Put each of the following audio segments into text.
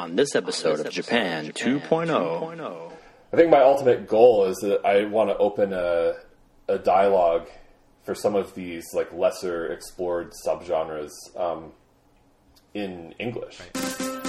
on this episode of Japan 2.0. I think my ultimate goal is that I want to open a, a dialogue for some of these like lesser explored subgenres um, in English. Mystical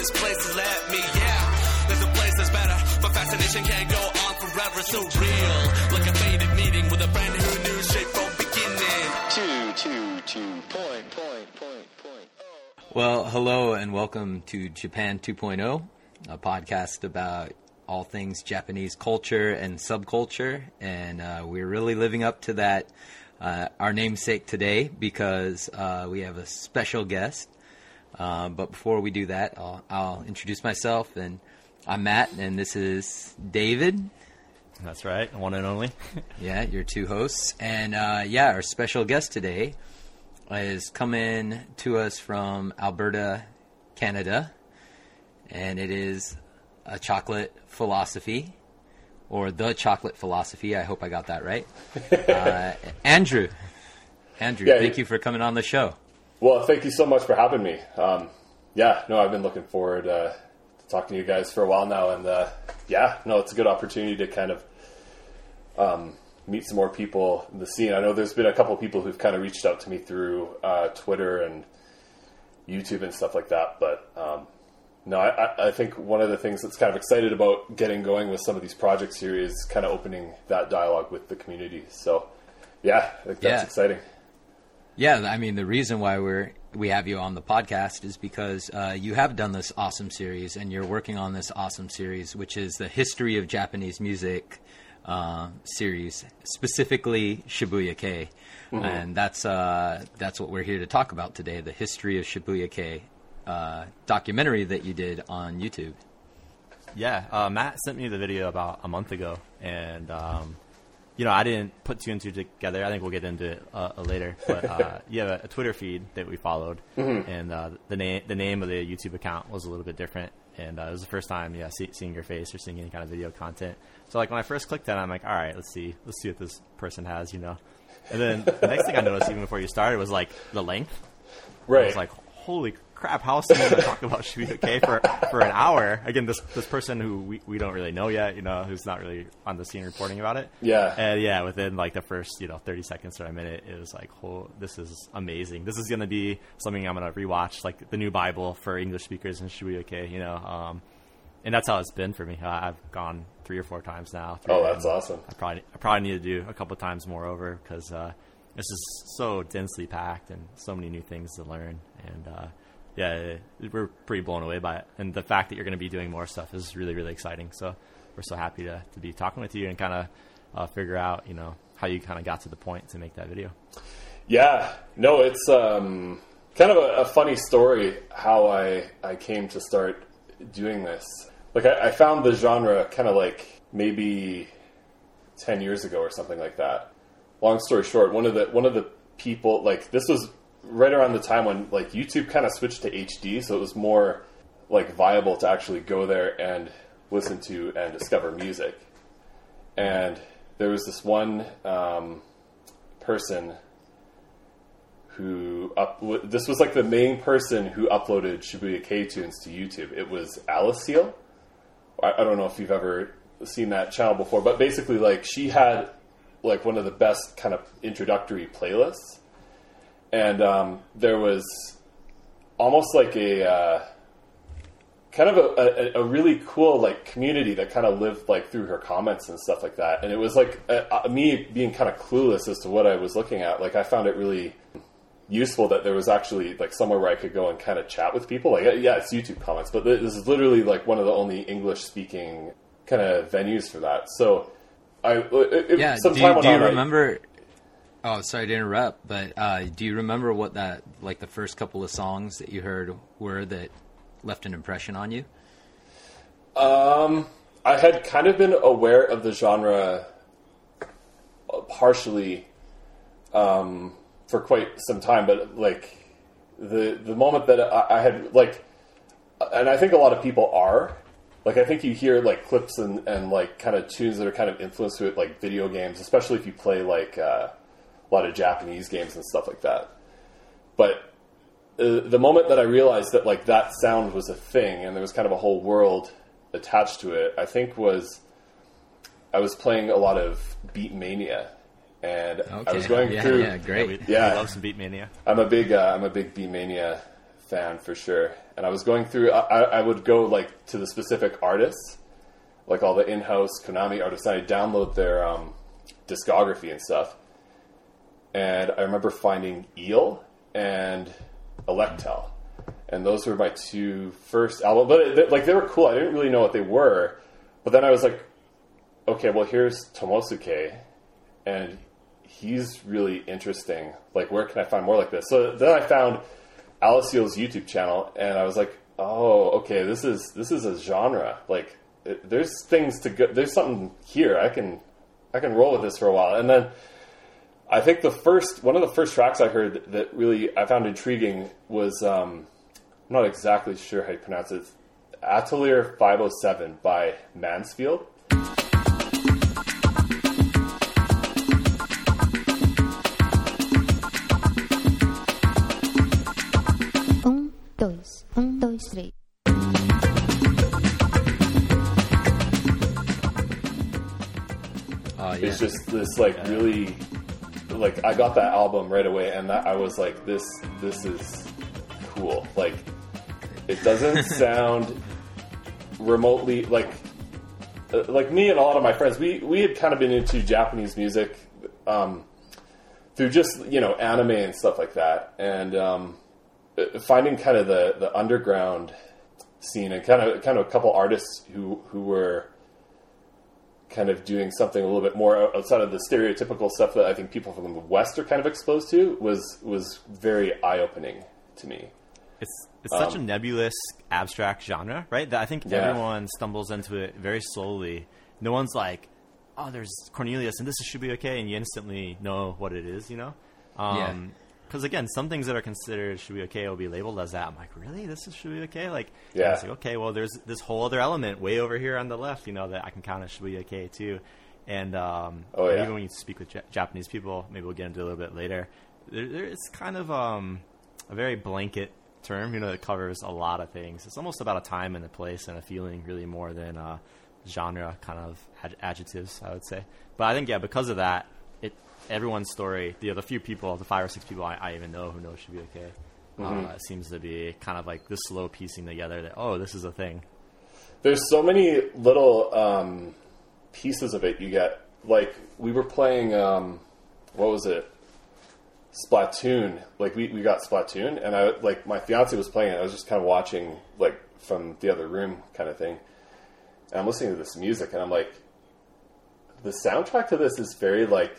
this place has led me. Yeah, there's a place that's better. My fascination can't go on forever. So real, like a faded meeting with a friend who knew straight from beginning. two, two, two, point, point, point, point. Well, hello and welcome to Japan 2.0, a podcast about all things Japanese culture and subculture. And uh, we're really living up to that, uh, our namesake today, because uh, we have a special guest. Uh, but before we do that, I'll, I'll introduce myself. And I'm Matt, and this is David. That's right, one and only. Yeah, your two hosts. And uh, yeah, our special guest today is coming to us from Alberta, Canada. And it is a chocolate philosophy, or the chocolate philosophy. I hope I got that right. uh, Andrew. Andrew, Yeah, thank you- you for coming on the show. Well, thank you so much for having me. Um, yeah, no, I've been looking forward uh, to talking to you guys for a while now, and uh, yeah, no, it's a good opportunity to kind of um, meet some more people in the scene. I know there's been a couple of people who've kind of reached out to me through uh, Twitter and YouTube and stuff like that, but um, no, I, I- think one of the things that's kind of excited about getting going with some of these projects here is kind of opening that dialogue with the community. So, yeah, I think that's Yeah. exciting. Yeah, I mean the reason why we're we have you on the podcast is because uh, you have done this awesome series and you're working on this awesome series, which is the history of Japanese music uh, series, specifically Shibuya Kei, and that's uh, that's what we're here to talk about today: the history of Shibuya Kei uh, documentary that you did on YouTube. yeah, uh, Matt sent me the video about a month ago, and um, you know I didn't put two and two together. I think we'll get into it uh, uh, later. But uh, you have a, a Twitter feed that we followed, and uh, the name the name of the YouTube account was a little bit different. And uh, it was the first time, yeah, see, seeing your face or seeing any kind of video content. So like when I first clicked it, I'm like, all right, let's see, let's see what this person has, you know. And then the next thing I noticed, even before you started, was like the length. Right. I was like, holy crap, how is someone going to talk about Shibuya Kei for, for an hour? Again, this this person who we, we don't really know yet, you know, who's not really on the scene reporting about it. Yeah. And yeah, within like the first, you know, 30 seconds or a minute, it was like, oh, this is amazing. This is going to be something I'm going to rewatch, like the new Bible for English speakers in Shibuya Kei, you know. Um, and that's how it's been for me. I've gone three or four times now. Oh, that's awesome. I probably I probably need to do a couple times more over because uh, it's just so densely packed and so many new things to learn. And uh, yeah, we're pretty blown away by it. And the fact that you're going to be doing more stuff is really really exciting. So we're so happy to to be talking with you and kind of uh, figure out you know how you kind of got to the point to make that video. Yeah, no, it's um, kind of a, a funny story how I I came to start doing this. Like I, I found the genre kind of like maybe ten years ago or something like that. Long story short, one of the one of the people like this was right around the time when like YouTube kind of switched to HD, so it was more like viable to actually go there and listen to and discover music. And there was this one um, person who up this was like the main person who uploaded Shibuya Kei tunes to YouTube. It was Alice Seal. I, I don't know if you've ever seen that channel before, but basically, like she had like one of the best kind of introductory playlists, and um, there was almost like a uh, kind of a, a, a really cool like community that kind of lived like through her comments and stuff like that. And it was like uh, uh, me being kind of clueless as to what I was looking at. Like I found it really useful that there was actually like somewhere where I could go and kind of chat with people. Like, yeah, it's YouTube comments, but this is literally like one of the only English speaking kind of venues for that. So I, it, Yeah, some do time you, do you remember? Oh, sorry to interrupt, but uh, do you remember what that like the first couple of songs that you heard were that left an impression on you? Um, I had kind of been aware of the genre partially um, for quite some time, but like the the moment that I, I had like, and I think a lot of people are like I think you hear like clips and, and like kind of tunes that are kind of influenced with like video games, especially if you play like uh, a lot of Japanese games and stuff like that. But uh, the moment that I realized that like that sound was a thing and there was kind of a whole world attached to it, I think was I was playing a lot of Beatmania, and I was going yeah, through. Yeah, great. We, Yeah. we love some Beatmania. I'm a big uh, I'm a big Beatmania fan for sure, and I was going through. I, I would go like to the specific artists, like all the in-house Konami artists, and I download their um, discography and stuff. And I remember finding Eel and Electel, and those were my two first albums. But like they were cool. I didn't really know what they were, but then I was like, okay, well here's Tomosuke, and he's really interesting. Like, where can I find more like this? So then I found Aliciel's YouTube channel, and I was like, oh, okay, this is this is a genre. Like, it, there's things to go. There's something here. I can I can roll with this for a while. And then I think the first one of the first tracks I heard that really I found intriguing was um, I'm not exactly sure how you pronounce it. Atelier 507 by Mansfield. Um, dois, um, dois, três. Oh, yeah. It's just this like really like I got that album right away, and that, I was like, this this is cool. Like it doesn't sound remotely like uh, like me and a lot of my friends. We we had kind of been into Japanese music um, through just you know anime and stuff like that, and um, finding kind of the the underground scene and kind of kind of a couple artists who who were kind of doing something a little bit more outside of the stereotypical stuff that I think people from the West are kind of exposed to was was very eye opening to me. It's it's such a um, nebulous, abstract genre, right? That I think Yeah. everyone stumbles into it very slowly. No one's like, "Oh, there's Cornelius, and this Shibuya Kei," and you instantly know what it is, you know? Yeah. Um, Because again, some things that are considered Shibuya Kei will be labeled as that. I'm like, really? This is Shibuya Kei? Like, Yeah. It's like, okay, well, there's this whole other element way over here on the left, you know, that I can count as Shibuya Kei too. And um, Oh, yeah. even when you speak with Ja- Japanese people, maybe we'll get into it a little bit later. There, there, it's kind of um, a very blanket term, you know, that covers a lot of things. It's almost about a time and a place and a feeling, really more than uh, genre kind of ad- adjectives, I would say. But I think, yeah, because of that, everyone's story, the the few people, the five or six people I, I even know who know Shibuya Kei, uh, it seems to be kind of like this slow piecing together that oh, this is a thing. There's so many little um, pieces of it you get. Like we were playing, um, what was it? Splatoon. Like we, we got Splatoon, and I like my fiance was playing it. I was just kind of watching like from the other room, kind of thing. And I'm listening to this music, and I'm like, the soundtrack to this is very like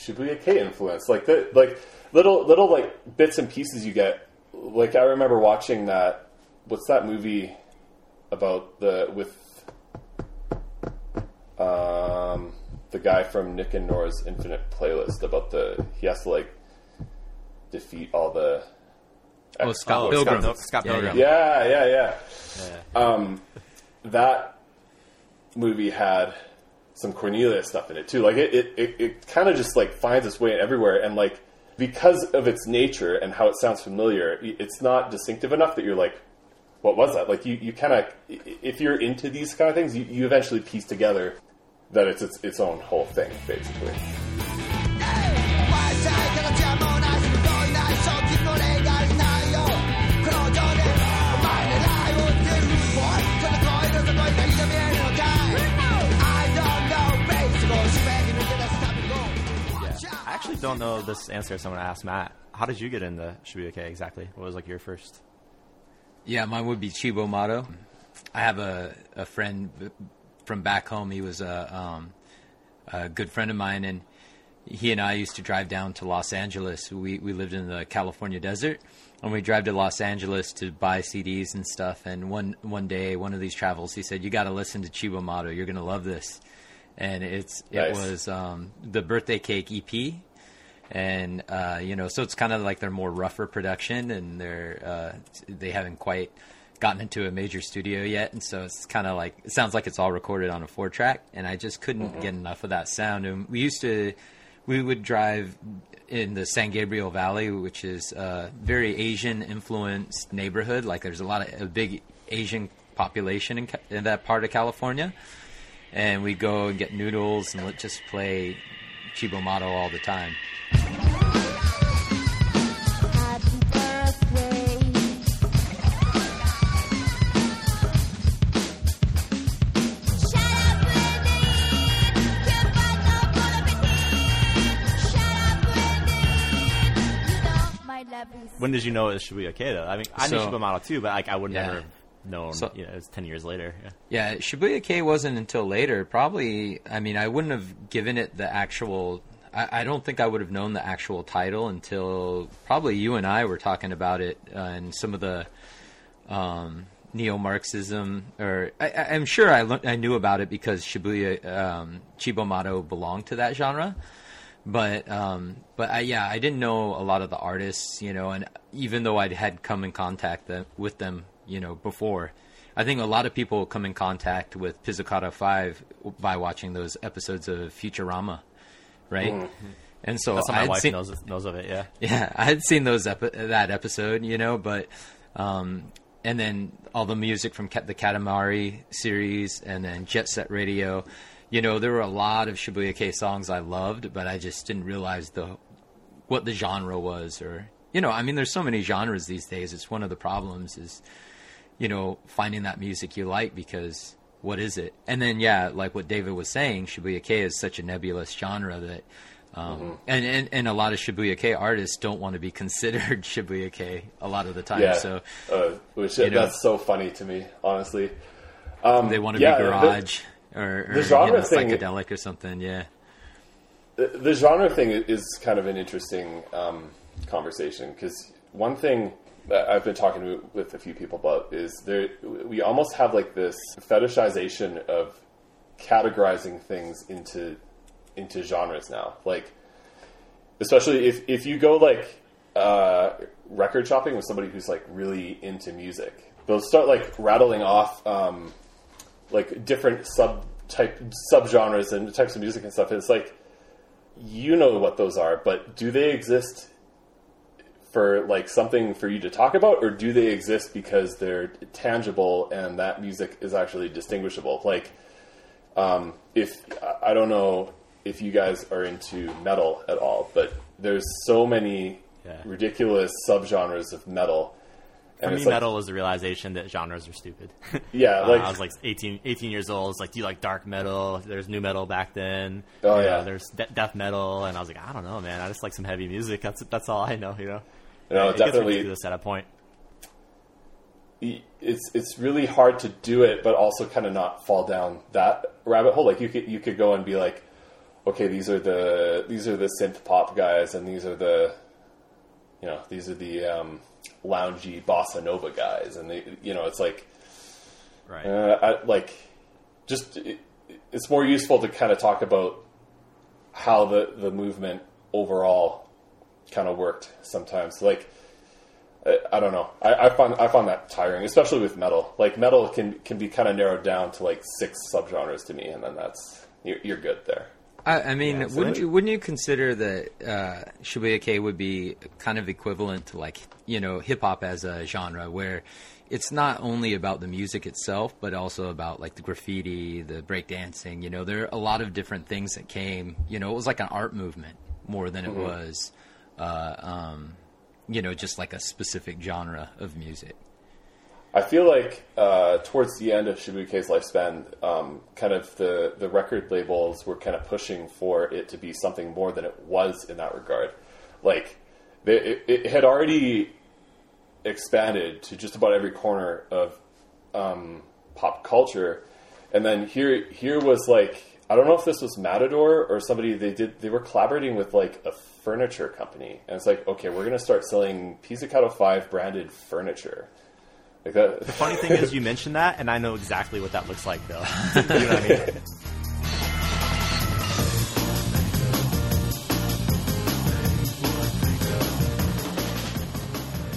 Shibuya Kei influence. Like the like little little like bits and pieces you get. Like I remember watching that. What's that movie about the with um the guy from Nick and Nora's Infinite Playlist about the he has to like defeat all the Oh, Scott Oh, Pilgrim. Scott, Scott Pilgrim. yeah yeah yeah Yeah. um, that movie had some Cornelius stuff in it too. Like it, it, it, it kind of just like finds its way everywhere, and like because of its nature and how it sounds familiar, it's not distinctive enough that you're like, what was that? Like you, you kind of, if you're into these kind of things, you, you eventually piece together that it's its, its own whole thing, basically. 坏 don't know this answer. Someone asked Matt, how did you get into Shibuya Kei exactly? What was like your first? Yeah, mine would be Cibo Matto. I have a, a friend from back home. He was a, um, a good friend of mine, and he and I used to drive down to Los Angeles. We we lived in the California desert, and we drive to Los Angeles to buy CDs and stuff. And one one day, one of these travels, he said, "You got to listen to Cibo Matto. You're gonna love this." and it's it was um, the birthday cake EP, and uh, you know, so it's kind of like their more rougher production, and they're uh, they haven't quite gotten into a major studio yet, and so it's kind of like it sounds like it's all recorded on a four track, and I just couldn't get enough of that sound. And we used to, we would drive in the San Gabriel Valley, which is a very Asian influenced neighborhood. Like there's a lot of a big Asian population in, in that part of California, and we go and get noodles and let just play Cibo Matto all the time. When did you know it was Shibuya Kei though? I mean, I knew So- Shibuya Model too, but like I would Yeah. never known. So- you know, it was ten years later. Yeah. Yeah, Shibuya Kei wasn't until later. Probably, I mean, I wouldn't have given it the actual. I, I don't think I would have known the actual title until probably you and I were talking about it uh, and some of the um, neo-Marxism. Or I, I'm sure I, I knew about it because Shibuya um, Cibo Matto belonged to that genre. But um, but I, yeah, I didn't know a lot of the artists, you know, and even though I'd had come in contact them, with them, you know, before, I think a lot of people come in contact with Pizzicato Five by watching those episodes of Futurama, right? And so That's how I my wife seen, knows knows of it. Yeah. yeah, I had seen those epi- that episode, you know, but um, and then all the music from Cat- the Katamari series, and then Jet Set Radio. You know, there were a lot of Shibuya Kei songs I loved, but I just didn't realize the what the genre was, or you know, I mean, there's so many genres these days. It's one of the problems is you know finding that music you like because what is it? And then yeah, like what David was saying, Shibuya Kei is such a nebulous genre that. Um, and, and and a lot of Shibuya Kei artists don't want to be considered Shibuya Kei a lot of the time. Yeah, So uh, which you know. that's so funny to me, honestly. Um, they want to yeah, be the- garage or, or the genre you know, thing- psychedelic or something. Yeah. the, the genre thing is kind of an interesting um, conversation because one thing I've been talking with a few people about is there we almost have like this fetishization of categorizing things into into genres now. Like, especially if if you go like uh, record shopping with somebody who's like really into music, they'll start like rattling off um, like different sub type subgenres and types of music and stuff. And it's like you know what those are, but do they exist for like something for you to talk about, or do they exist because they're tangible and that music is actually distinguishable? Like, um, if I- don't know if you guys are into metal at all, but there's so many Yeah. ridiculous subgenres of metal. For me, like- metal is the realization that genres are stupid. Yeah, Uh, I was like 18, 18 years old. It's like, do you like dark metal? There's new metal back then. Oh, You know, yeah. there's de- death metal, and I was like, I don't know, man. I just like some heavy music. That's that's all I know. You know. You know, it gets definitely ridiculous at a point. it's it's really hard to do it, but also kind of not fall down that rabbit hole. Like you could you could go and be like, okay, these are the these are the synth pop guys, and these are the you know these are the um, loungy bossa nova guys, and they you know it's like Right. uh, I, like just it, it's more useful to kind of talk about how the the movement overall kind of worked sometimes. Like I, I don't know. I, I find I find that tiring, especially with metal. Like metal can can be kind of narrowed down to like six subgenres to me, and then that's you're, you're good there. I, I mean, Yeah, so wouldn't it- you wouldn't you consider that uh, Shibuya Kei would be kind of equivalent to like you know hip hop as a genre, where it's not only about the music itself, but also about like the graffiti, the breakdancing. You know, there are a lot of different things that came. You know, it was like an art movement more than it was, uh, um, you know, just like a specific genre of music. I feel like uh, towards the end of Shibuya-Kei's lifespan, um, kind of the, the record labels were kind of pushing for it to be something more than it was in that regard. Like, they, it, it had already expanded to just about every corner of um, pop culture, and then here here was like I don't know if this was Matador or somebody they did they were collaborating with like a furniture company, and it's like, okay, we're gonna start selling Pizzicato Five branded furniture. Like that. The funny thing is, you mentioned that, and I know exactly what that looks like, though. you know what I mean?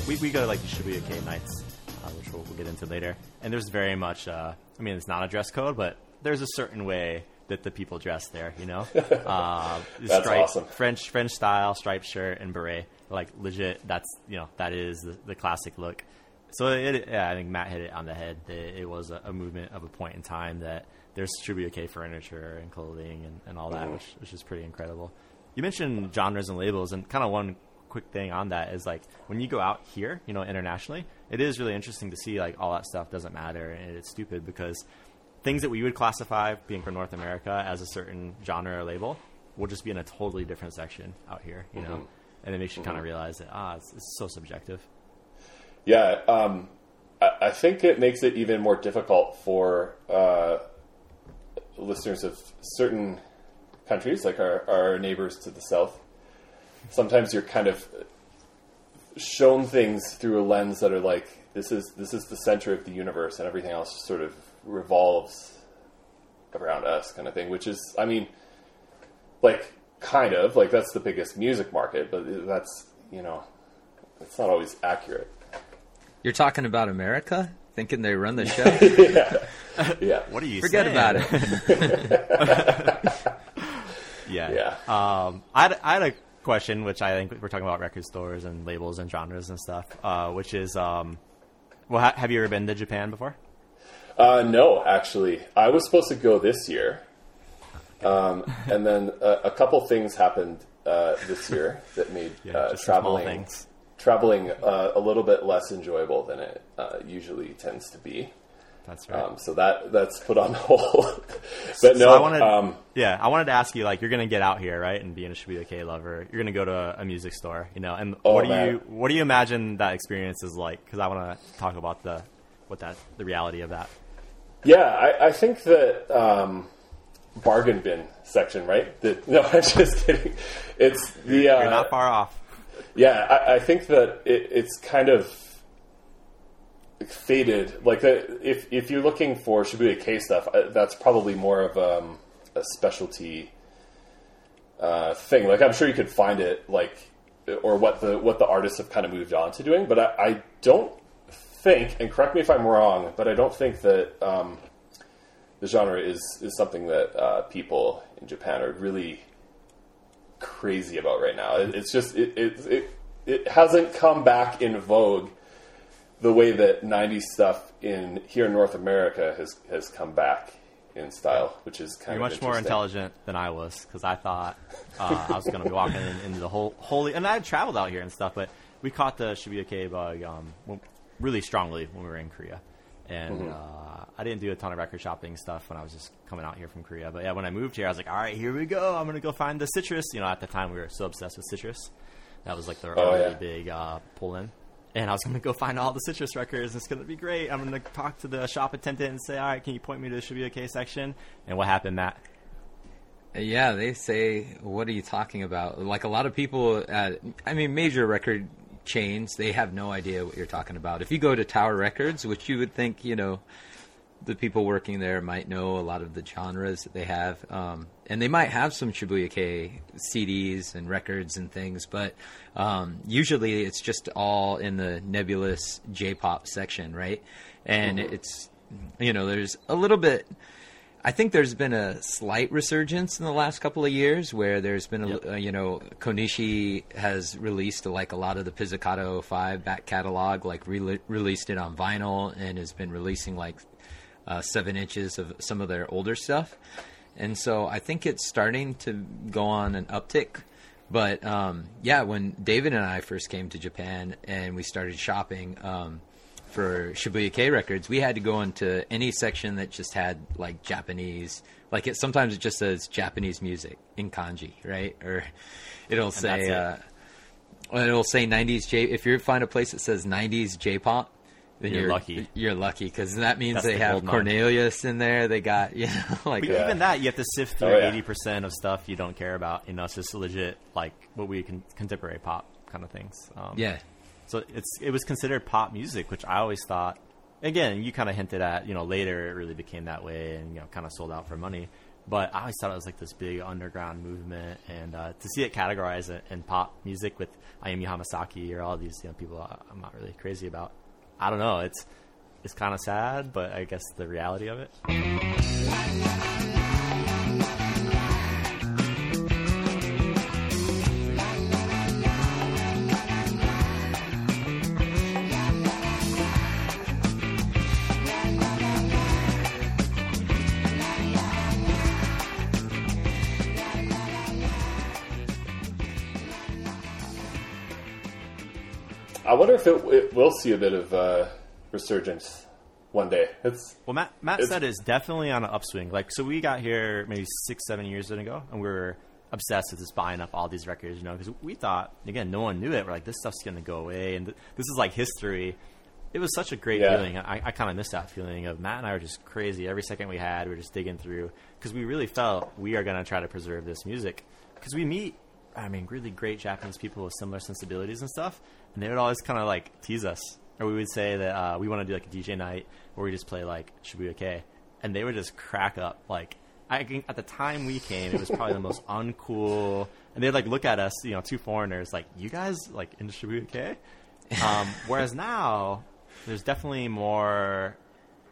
we, we go to like the Shibuya Kei nights, uh, which we'll, we'll, get into later. And there's very much, uh, I mean, it's not a dress code, but there's a certain way that the people dress there. You know, uh, That's stripe- awesome. French French style striped shirt and beret, like legit. That's you know that is the, the classic look. So it, yeah, I think Matt hit it on the head. It, it was a, a movement of a point in time that there's Shibuya Kei furniture and clothing and, and all that, Mm-hmm. which which is pretty incredible. You mentioned genres and labels, and kind of one quick thing on that is like when you go out here, you know, internationally, it is really interesting to see like all that stuff doesn't matter and it's stupid because things that we would classify being from North America as a certain genre or label will just be in a totally different section out here, you know, and it makes you kind of realize that ah, it's, it's so subjective. Yeah, um, I, I think it makes it even more difficult for uh, listeners of certain countries, like our, our neighbors to the south. Sometimes you're kind of shown things through a lens that are like this is this is the center of the universe, and everything else sort of revolves around us, kind of thing. Which is, I mean, like kind of like that's the biggest music market, but that's you know, it's not always accurate. You're talking about America, thinking they run the show. Yeah. What are you Forget saying? about it. Yeah. Yeah. Um, I, had, I had a question, which I think we're talking about record stores and labels and genres and stuff, uh, which is, um, well, ha- have you ever been to Japan before? Uh, no, actually, I was supposed to go this year, um, and then uh, a couple things happened uh, this year that made uh, some small traveling traveling uh, a little bit less enjoyable than it uh, usually tends to be. That's right. Um, so that that's put on hold. but no, so I wanted, um, yeah, I wanted to ask you, like, you're gonna get out here, right, and being a Shibuya Kei lover, you're gonna go to a music store, you know, and Oh, what do man. you, what do you imagine that experience is like? Because I want to talk about the, what that, the reality of that. Yeah, I, I think that um, bargain bin section, right? The, no, I'm just kidding. It's the uh, You're not far off. Yeah, I, I think that it, it's kind of faded. Like the, if if you're looking for Shibuya Kei stuff, uh, that's probably more of um, a specialty uh, thing. Like I'm sure you could find it, like or what the what the artists have kind of moved on to doing. But I, I don't think, and correct me if I'm wrong, but I don't think that um, the genre is is something that uh, people in Japan are really crazy about right now. It, it's just it, it it it hasn't come back in vogue the way that '90s stuff in here in North America has has come back in style, which is kind You're of much more intelligent than I was because I thought uh, I was going to be walking in, into the whole holy. And I had traveled out here and stuff, but we caught the Shibuya Kei bug um, really strongly when we were in Korea. And Mm-hmm. uh, I didn't do a ton of record shopping stuff when I was just coming out here from Korea. But yeah, when I moved here, I was like, all right, here we go. I'm going to go find the citrus. You know, at the time we were so obsessed with citrus. That was like the Oh, really yeah. big uh, pull in. And I was going to go find all the citrus records. It's going to be great. I'm going to talk to the shop attendant and say, all right, can you point me to the Shibuya Kei section? And what happened, Matt? Yeah, they say, "What are you talking about?" Like a lot of people at, I mean, major record chains, they have no idea what you're talking about. If you go to Tower Records, which you would think, you know, the people working there might know a lot of the genres that they have, um, and they might have some Shibuya Kei CDs and records and things, but um, usually it's just all in the nebulous J-pop section, right? And it's, you know, there's a little bit. I think there's been a slight resurgence in the last couple of years where there's been a, Yep. uh, you know, Konishi has released like a lot of the Pizzicato 5 back catalog, like re- released it on vinyl and has been releasing like uh, seven inches of some of their older stuff. And so I think it's starting to go on an uptick. But um, yeah, when David and I first came to Japan and we started shopping, um, for Shibuya Kei records, we had to go into any section that just had like Japanese, like it sometimes it just says Japanese music in kanji, right? Or it'll say, that's uh, it'll say 90s J. If you find a place that says 90s J-pop, then You're you're, lucky. You're lucky because that means That's they the have gold mine. Cornelius in there. They got you know like But Yeah. even that, you have to sift through Oh, yeah. eighty percent of stuff you don't care about. You know, it's just legit like what we can contemporary pop kind of things. Um, yeah. So it's it was considered pop music, which I always thought. Again, you kind of hinted at. You know, later it really became that way, and you know, kind of sold out for money. But I always thought it was like this big underground movement, and uh, to see it categorized in, in pop music with Ayumi Hamasaki or all these you know, people I'm not really crazy about. I don't know. It's it's kind of sad, but I guess the reality of it. I wonder if it, it will see a bit of uh, resurgence one day. It's Well, Matt, Matt It's- said it's definitely on an upswing. Like, so we got here maybe six, seven years ago, and we were obsessed with just buying up all these records, you know, because we thought, again, no one knew it. We're like, this stuff's going to go away, and th- this is like history. It was such a great Yeah. feeling. I, I kind of missed that feeling of Matt and I were just crazy. Every second we had, we were just digging through because we really felt we are going to try to preserve this music because we meet, I mean, really great Japanese people with similar sensibilities and stuff, and they would always kind of like tease us, or we would say that uh, we want to do like a DJ night where we just play like Shibuya Kei, and they would just crack up. Like I think at the time we came, it was probably the most uncool, and they'd like look at us, you know, two foreigners, like you guys like into Shibuya Kei. Um, whereas now, there's definitely more.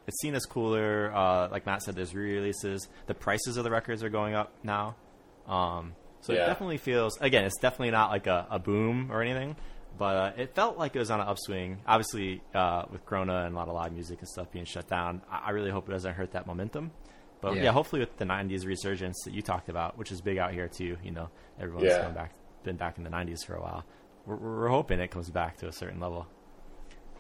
It's seen as cooler. Uh, like Matt said, there's re-releases. The prices of the records are going up now. Um, so Yeah. it definitely feels. Again, it's definitely not like a, a boom or anything, but uh, it felt like it was on an upswing. Obviously, uh, with Corona and a lot of live music and stuff being shut down, I, I really hope it doesn't hurt that momentum. But Yeah. yeah. hopefully with the '90s resurgence that you talked about, which is big out here too. You know, everyone's Yeah. back, been back in the '90s for a while. We're, we're hoping it comes back to a certain level.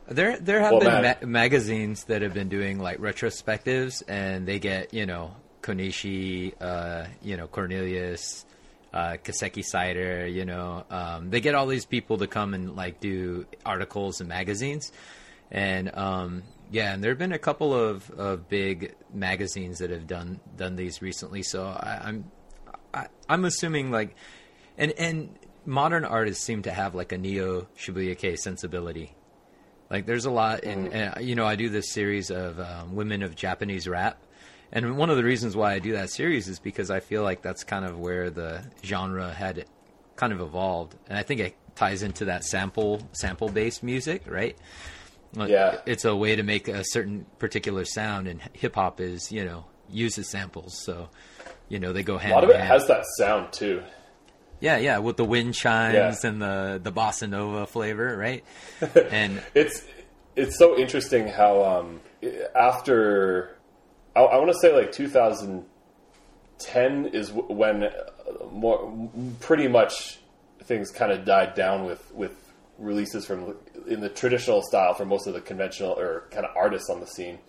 There, there have Well, been ma- magazines that have been doing like retrospectives, and they get you know Konishi, uh, you know Cornelius, uh, Kaseki Cider, you know, um, they get all these people to come and like do articles and magazines, and um, yeah, and there have been a couple of, of big magazines that have done done these recently. So I, I'm I, I'm assuming like, and and modern artists seem to have like a neo Shibuya Kei sensibility. Like there's a lot, in, and you know, I do this series of um, women of Japanese rap, and one of the reasons why I do that series is because I feel like that's kind of where the genre had kind of evolved, and I think it ties into that sample sample based music, right? Yeah. it's a way to make a certain particular sound, and hip hop is you know uses samples, so you know they go hand a lot of it hand. has that sound too. Yeah, yeah, with the wind chimes Yeah. and the the bossa nova flavor, right? and It's it's so interesting how um, after I, I want to say like 2010 is when uh, more pretty much things kind of died down with with releases from in the traditional style for most of the conventional or kind of artists on the scene.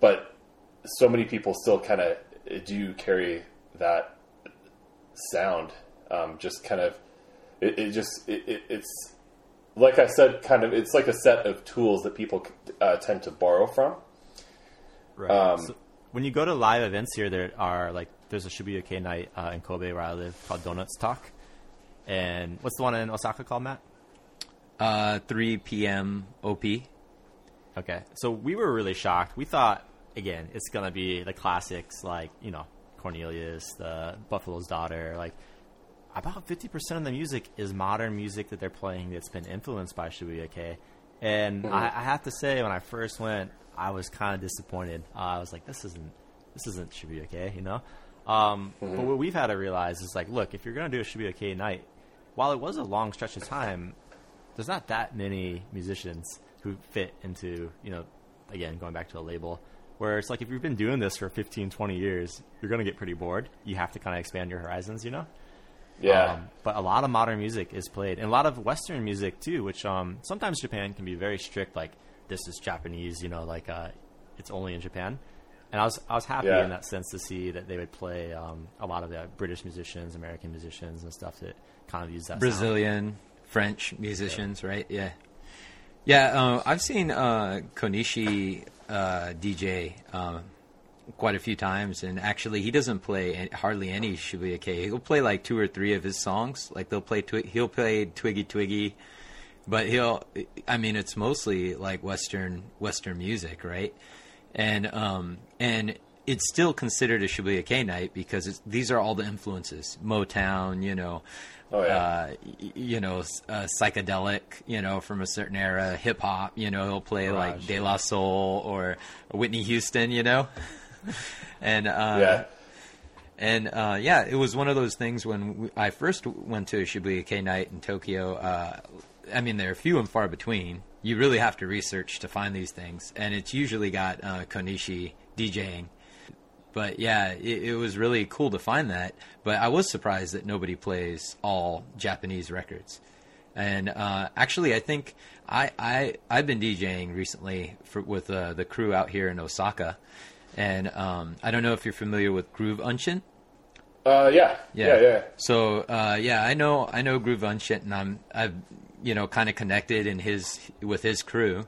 But so many people still kind of do carry that sound. Um, just kind of it, it just it, it, it's like I said, kind of, it's like a set of tools that people uh, tend to borrow from. Right. Um, so when you go to live events here, there are like there's a Shibuya Kei night uh, in Kobe where I live called Donuts Talk, and what's the one in Osaka called Matt? uh, 3 p.m. OP. Okay, so we were really shocked. We thought again it's gonna be the classics like you know Cornelius, the Buffalo's Daughter, like. About fifty percent of the music is modern music that they're playing that's been influenced by Shibuya Kei, and I, I have to say, when I first went, I was kind of disappointed. Uh, I was like, "This isn't, this isn't Shibuya Kei," you know. Um, But what we've had to realize is like, look, if you're gonna do a Shibuya Kei night, while it was a long stretch of time, there's not that many musicians who fit into, you know, again, going back to a label, where it's like if you've been doing this for 15, 20 years, you're going to get pretty bored. You have to kind of expand your horizons, you know? Yeah, Um, but a lot of modern music is played, and a lot of Western music too, which um, sometimes Japan can be very strict, like, this is Japanese, you know, like, uh, it's only in Japan. And I was, I was happy Yeah. in that sense to see that they would play um, a lot of the British musicians, American musicians, and stuff that kind of use that sound. Brazilian, French musicians, right? Yeah, yeah. Uh, I've seen uh, Konishi uh, DJ um, quite a few times, and actually, he doesn't play hardly any Shibuya Kei. He'll play like two or three of his songs. Like they'll play, twi- he'll play Twiggy Twiggy, but he'll. I mean, it's mostly like Western Western music, right? And um and it's still considered a Shibuya Kei night because it's, these are all the influences: Motown, you know, Oh, yeah. uh, you know, uh, psychedelic, you know, from a certain era, hip hop. You know, he'll play like De La Soul or Whitney Houston, you know, and uh, yeah. and uh, yeah, it was one of those things when I first went to a Shibuya Kei night in Tokyo. I mean, they're few and far between. You really have to research to find these things, and it's usually got uh, Konishi DJing. But yeah, it, it was really cool to find that. But I was surprised that nobody plays all Japanese records. And uh, actually, I think I, I I've been DJing recently for, with uh, the crew out here in Osaka, and um, I don't know if you're familiar with Groove Unshin. Uh, yeah. Yeah. Yeah. So uh, yeah, I know I know Groove Unshin, and I'm I've you know kind of connected in his with his crew,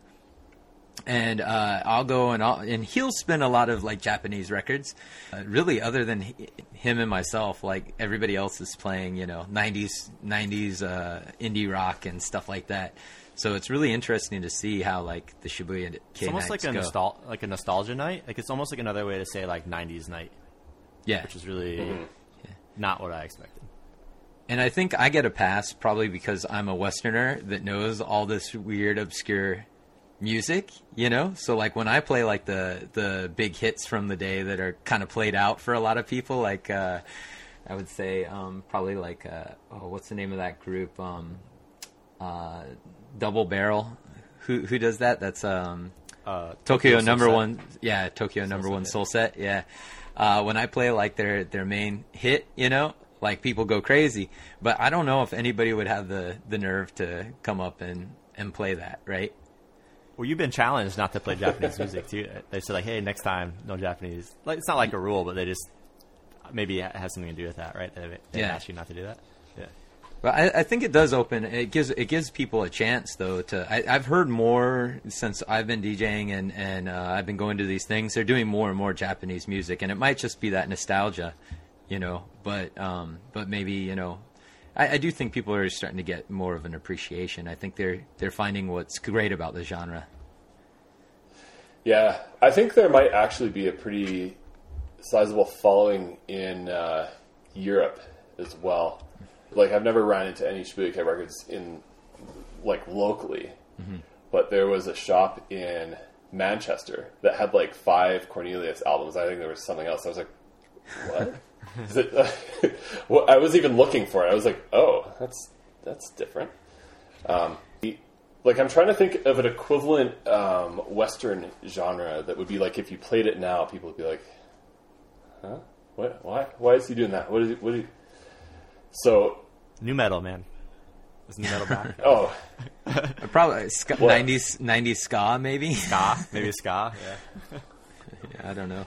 and uh, I'll go and I'll, and he'll spin a lot of like Japanese records. Uh, really, other than h- him and myself, like everybody else is playing you know '90s '90s uh, indie rock and stuff like that. So it's really interesting to see how like the Shibuya Kei It's almost like a go. nostal- like a nostalgia night. Like it's almost like another way to say like '90s night, yeah, which is really Mm-hmm. not what I expected. And I think I get a pass probably because I'm a Westerner that knows all this weird, obscure music, you know? So like when I play like the the big hits from the day that are kind of played out for a lot of people, like uh, I would say um, probably like uh, oh, what's the name of that group? Um, uh, Double Barrel. Who who does that? That's um, Uh, Tokyo Soul number Set. one, yeah, Tokyo number Set, one soul set, yeah. Uh, when I play like their their main hit, you know, like people go crazy. But I don't know if anybody would have the the nerve to come up and and play that, right? Well, you've been challenged not to play Japanese music too. They said like, "Hey, next time, no Japanese." Like it's not like a rule, but they just maybe it has something to do with that, right? They, they Yeah. ask you not to do that. Yeah. But I, I think it does open. It gives it gives people a chance though. To I, I've heard more since I've been DJing and and uh, I've been going to these things. They're doing more and more Japanese music, and it might just be that nostalgia, you know. But um, but maybe you know, I, I do think people are starting to get more of an appreciation. I think they're they're finding what's great about the genre. Yeah, I think there might actually be a pretty sizable following in uh, Europe as well. Like I've never ran into any Shibuya Kei records in like locally, but there was a shop in Manchester that had like five Cornelius albums. I think there was something else. I was like, what? Is it, well, I was even looking for it. I was like, oh, that's that's different. Um, like I'm trying to think of an equivalent um, Western genre that would be like if you played it now, people would be like, "Huh? What? Why? Why is he doing that? What is? What? Is he? So, New metal, man. Is new metal back? oh, Probably ska, 90s 90s ska maybe. ska, maybe ska. Yeah. I don't know.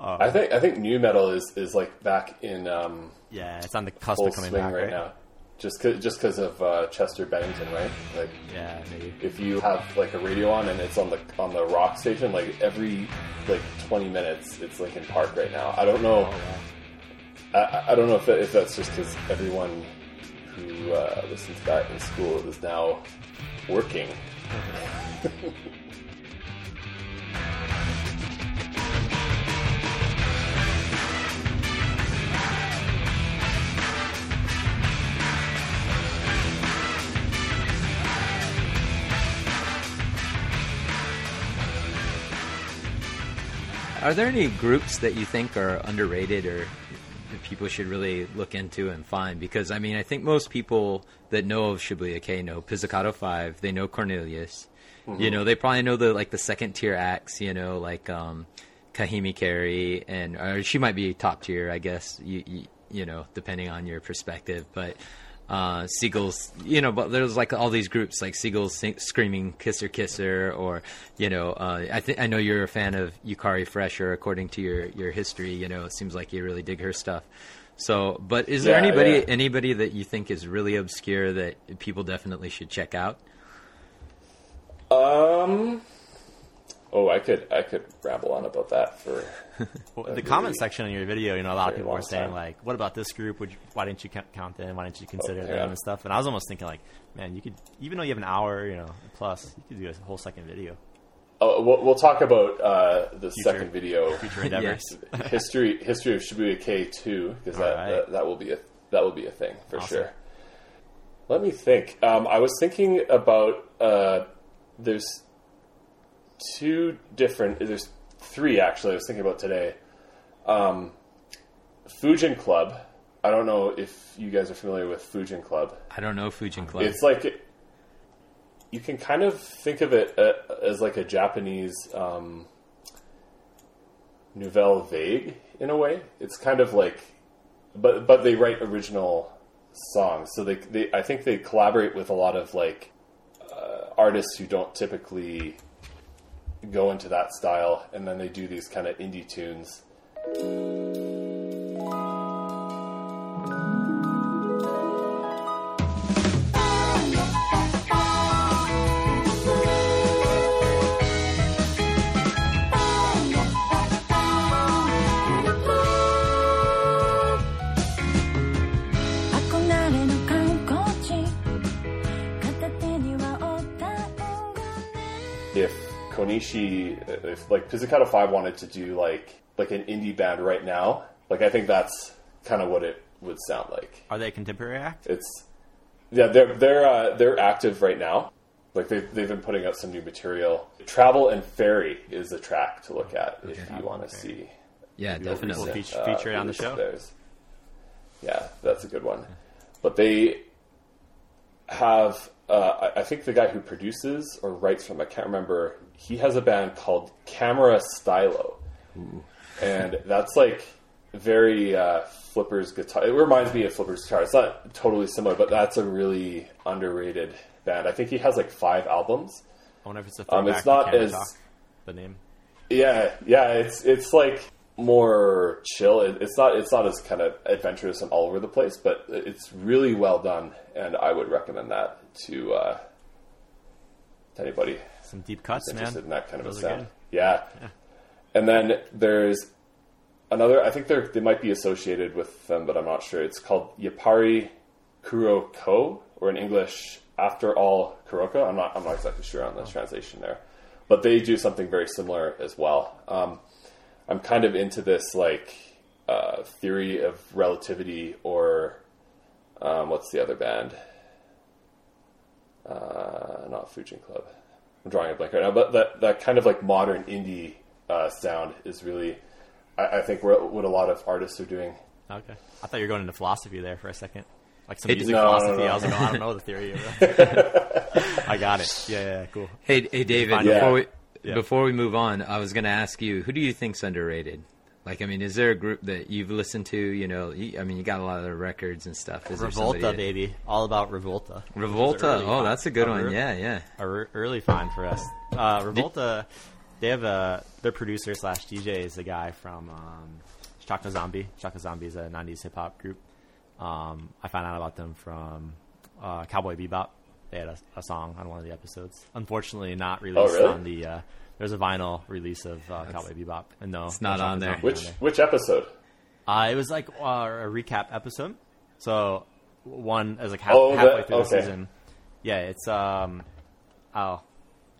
I think I think new metal is is like back in um, Yeah, it's on the cusp full of coming swing back right, right now, just cause, just because of uh, Chester Bennington, right? Like Yeah, maybe. if you have like a radio on and it's on the on the rock station, like every like 20 minutes, it's Linkin Park right now. I don't know. I- I, I don't know if that, if that's just because everyone who uh, listened to that in school is now working. Are there any groups that you think are underrated or that people should really look into and find? Because I mean, I think most people that know of Shibuya Kei know Pizzicato Five. They know Cornelius. You know, they probably know the like the second tier acts. You know, like um, Kahimi Karie, and or she might be top tier, I guess. You, you you know, depending on your perspective, but. Uh, Seagulls, you know, but there's like all these groups like Seagulls sing, screaming "Kisser Kisser," or you know, uh, I think I know you're a fan of Yukari Fresher. According to your your history, you know, it seems like you really dig her stuff. So, but is there Yeah, anybody yeah. anybody that you think is really obscure that people definitely should check out? Um. Oh, I could I could ramble on about that for. Well, the be comment section on your video, you know, a lot of people were saying time. like, "What about this group? Would you, why didn't you count, them? Why didn't you consider Oh, them and stuff?" And I was almost thinking like, "Man, you could even though you have an hour, you know, plus, you could do a whole second video." Oh, we'll, we'll talk about uh, the Future- second video, Future endeavors. history history of Shibuya Kei two, because that, Alright. that that will be a that will be a thing for Awesome. sure. Let me think. Um, I was thinking about uh, there's two different. There's three actually. I was thinking about today. Um, Fujin Club. I don't know if you guys are familiar with Fujin Club. I don't know Fujin Club. It's like you can kind of think of it uh, as like a Japanese um, nouvelle vague in a way. It's kind of like, but but they write original songs, so they, they I think they collaborate with a lot of like uh, artists who don't typically go into that style, and then they do these kind of indie tunes. Konishi, if like Pizzicato Five wanted to do like like an indie band right now, like I think that's kind of what it would sound like. Are they a contemporary act? It's yeah, they're they're uh, they're active right now. Like they they've been putting out some new material. Travel and Ferry is a track to look at if you want to Ferry. see. yeah, the definitely. We'll recent, feature- feature it on the show. theirs. Yeah, that's a good one. But they have, uh, I I think the guy who produces or writes from, I can't remember, he has a band called Camera Stylo. And that's like very uh, Flipper's guitar. It reminds me of Flipper's guitar. It's not totally similar, but that's a really underrated band. I think he has like five albums. I wonder if it's a Um, it's not as- Talk, the name. Yeah, yeah, it's it's like more chill. It, it's not it's not as kind of adventurous and all over the place, but it's really well done, and I would recommend that to uh, to anybody Some deep cuts, who's man. interested in that kind of a Those are sound. good. Yeah. and then there's another. I think they they might be associated with them, but I'm not sure. It's called Yapari Kuroko, or in English, After All Kuroko. I'm not I'm not exactly sure on the translation there, but they do something very similar as well. Um, I'm kind of into this like uh, theory of relativity, or um, what's the other band? Uh, not Fujin Club. I'm drawing a blank right now, but that that kind of like modern indie uh, sound is really, I, I think, what what a lot of artists are doing. Okay. I thought you were going into philosophy there for a second. Like some It- music no, no, philosophy. no. I was like, oh, I don't know the theory. I got it. Yeah, yeah, cool. Hey, hey, David. Find. Before Yeah. we Yeah. before we move on, I was going to ask you, who do you think's underrated? Like, I mean, is there a group that you've listened to? You know, you, I mean, you got a lot of the records and stuff. Is there Revolta, somebody- baby. All about Revolta. Revolta. Oh, find. that's a good A one. ear- Yeah, yeah. A ear- early find for us. Uh, Revolta, they have a their producer slash DJ is a guy from um, Shakkazombie. Chaka Zombie is a '90s hip hop group. Um, I found out about them from uh, Cowboy Bebop. They had a, a song on one of the episodes. Unfortunately, not released really? on the. Uh, there's a vinyl release of uh, Cowboy Bebop, and no, It's not on there. Zombie Which which episode? uh, it was like uh, a recap episode. So one as like half, Oh, halfway that- through okay. the season. Yeah, it's um, oh,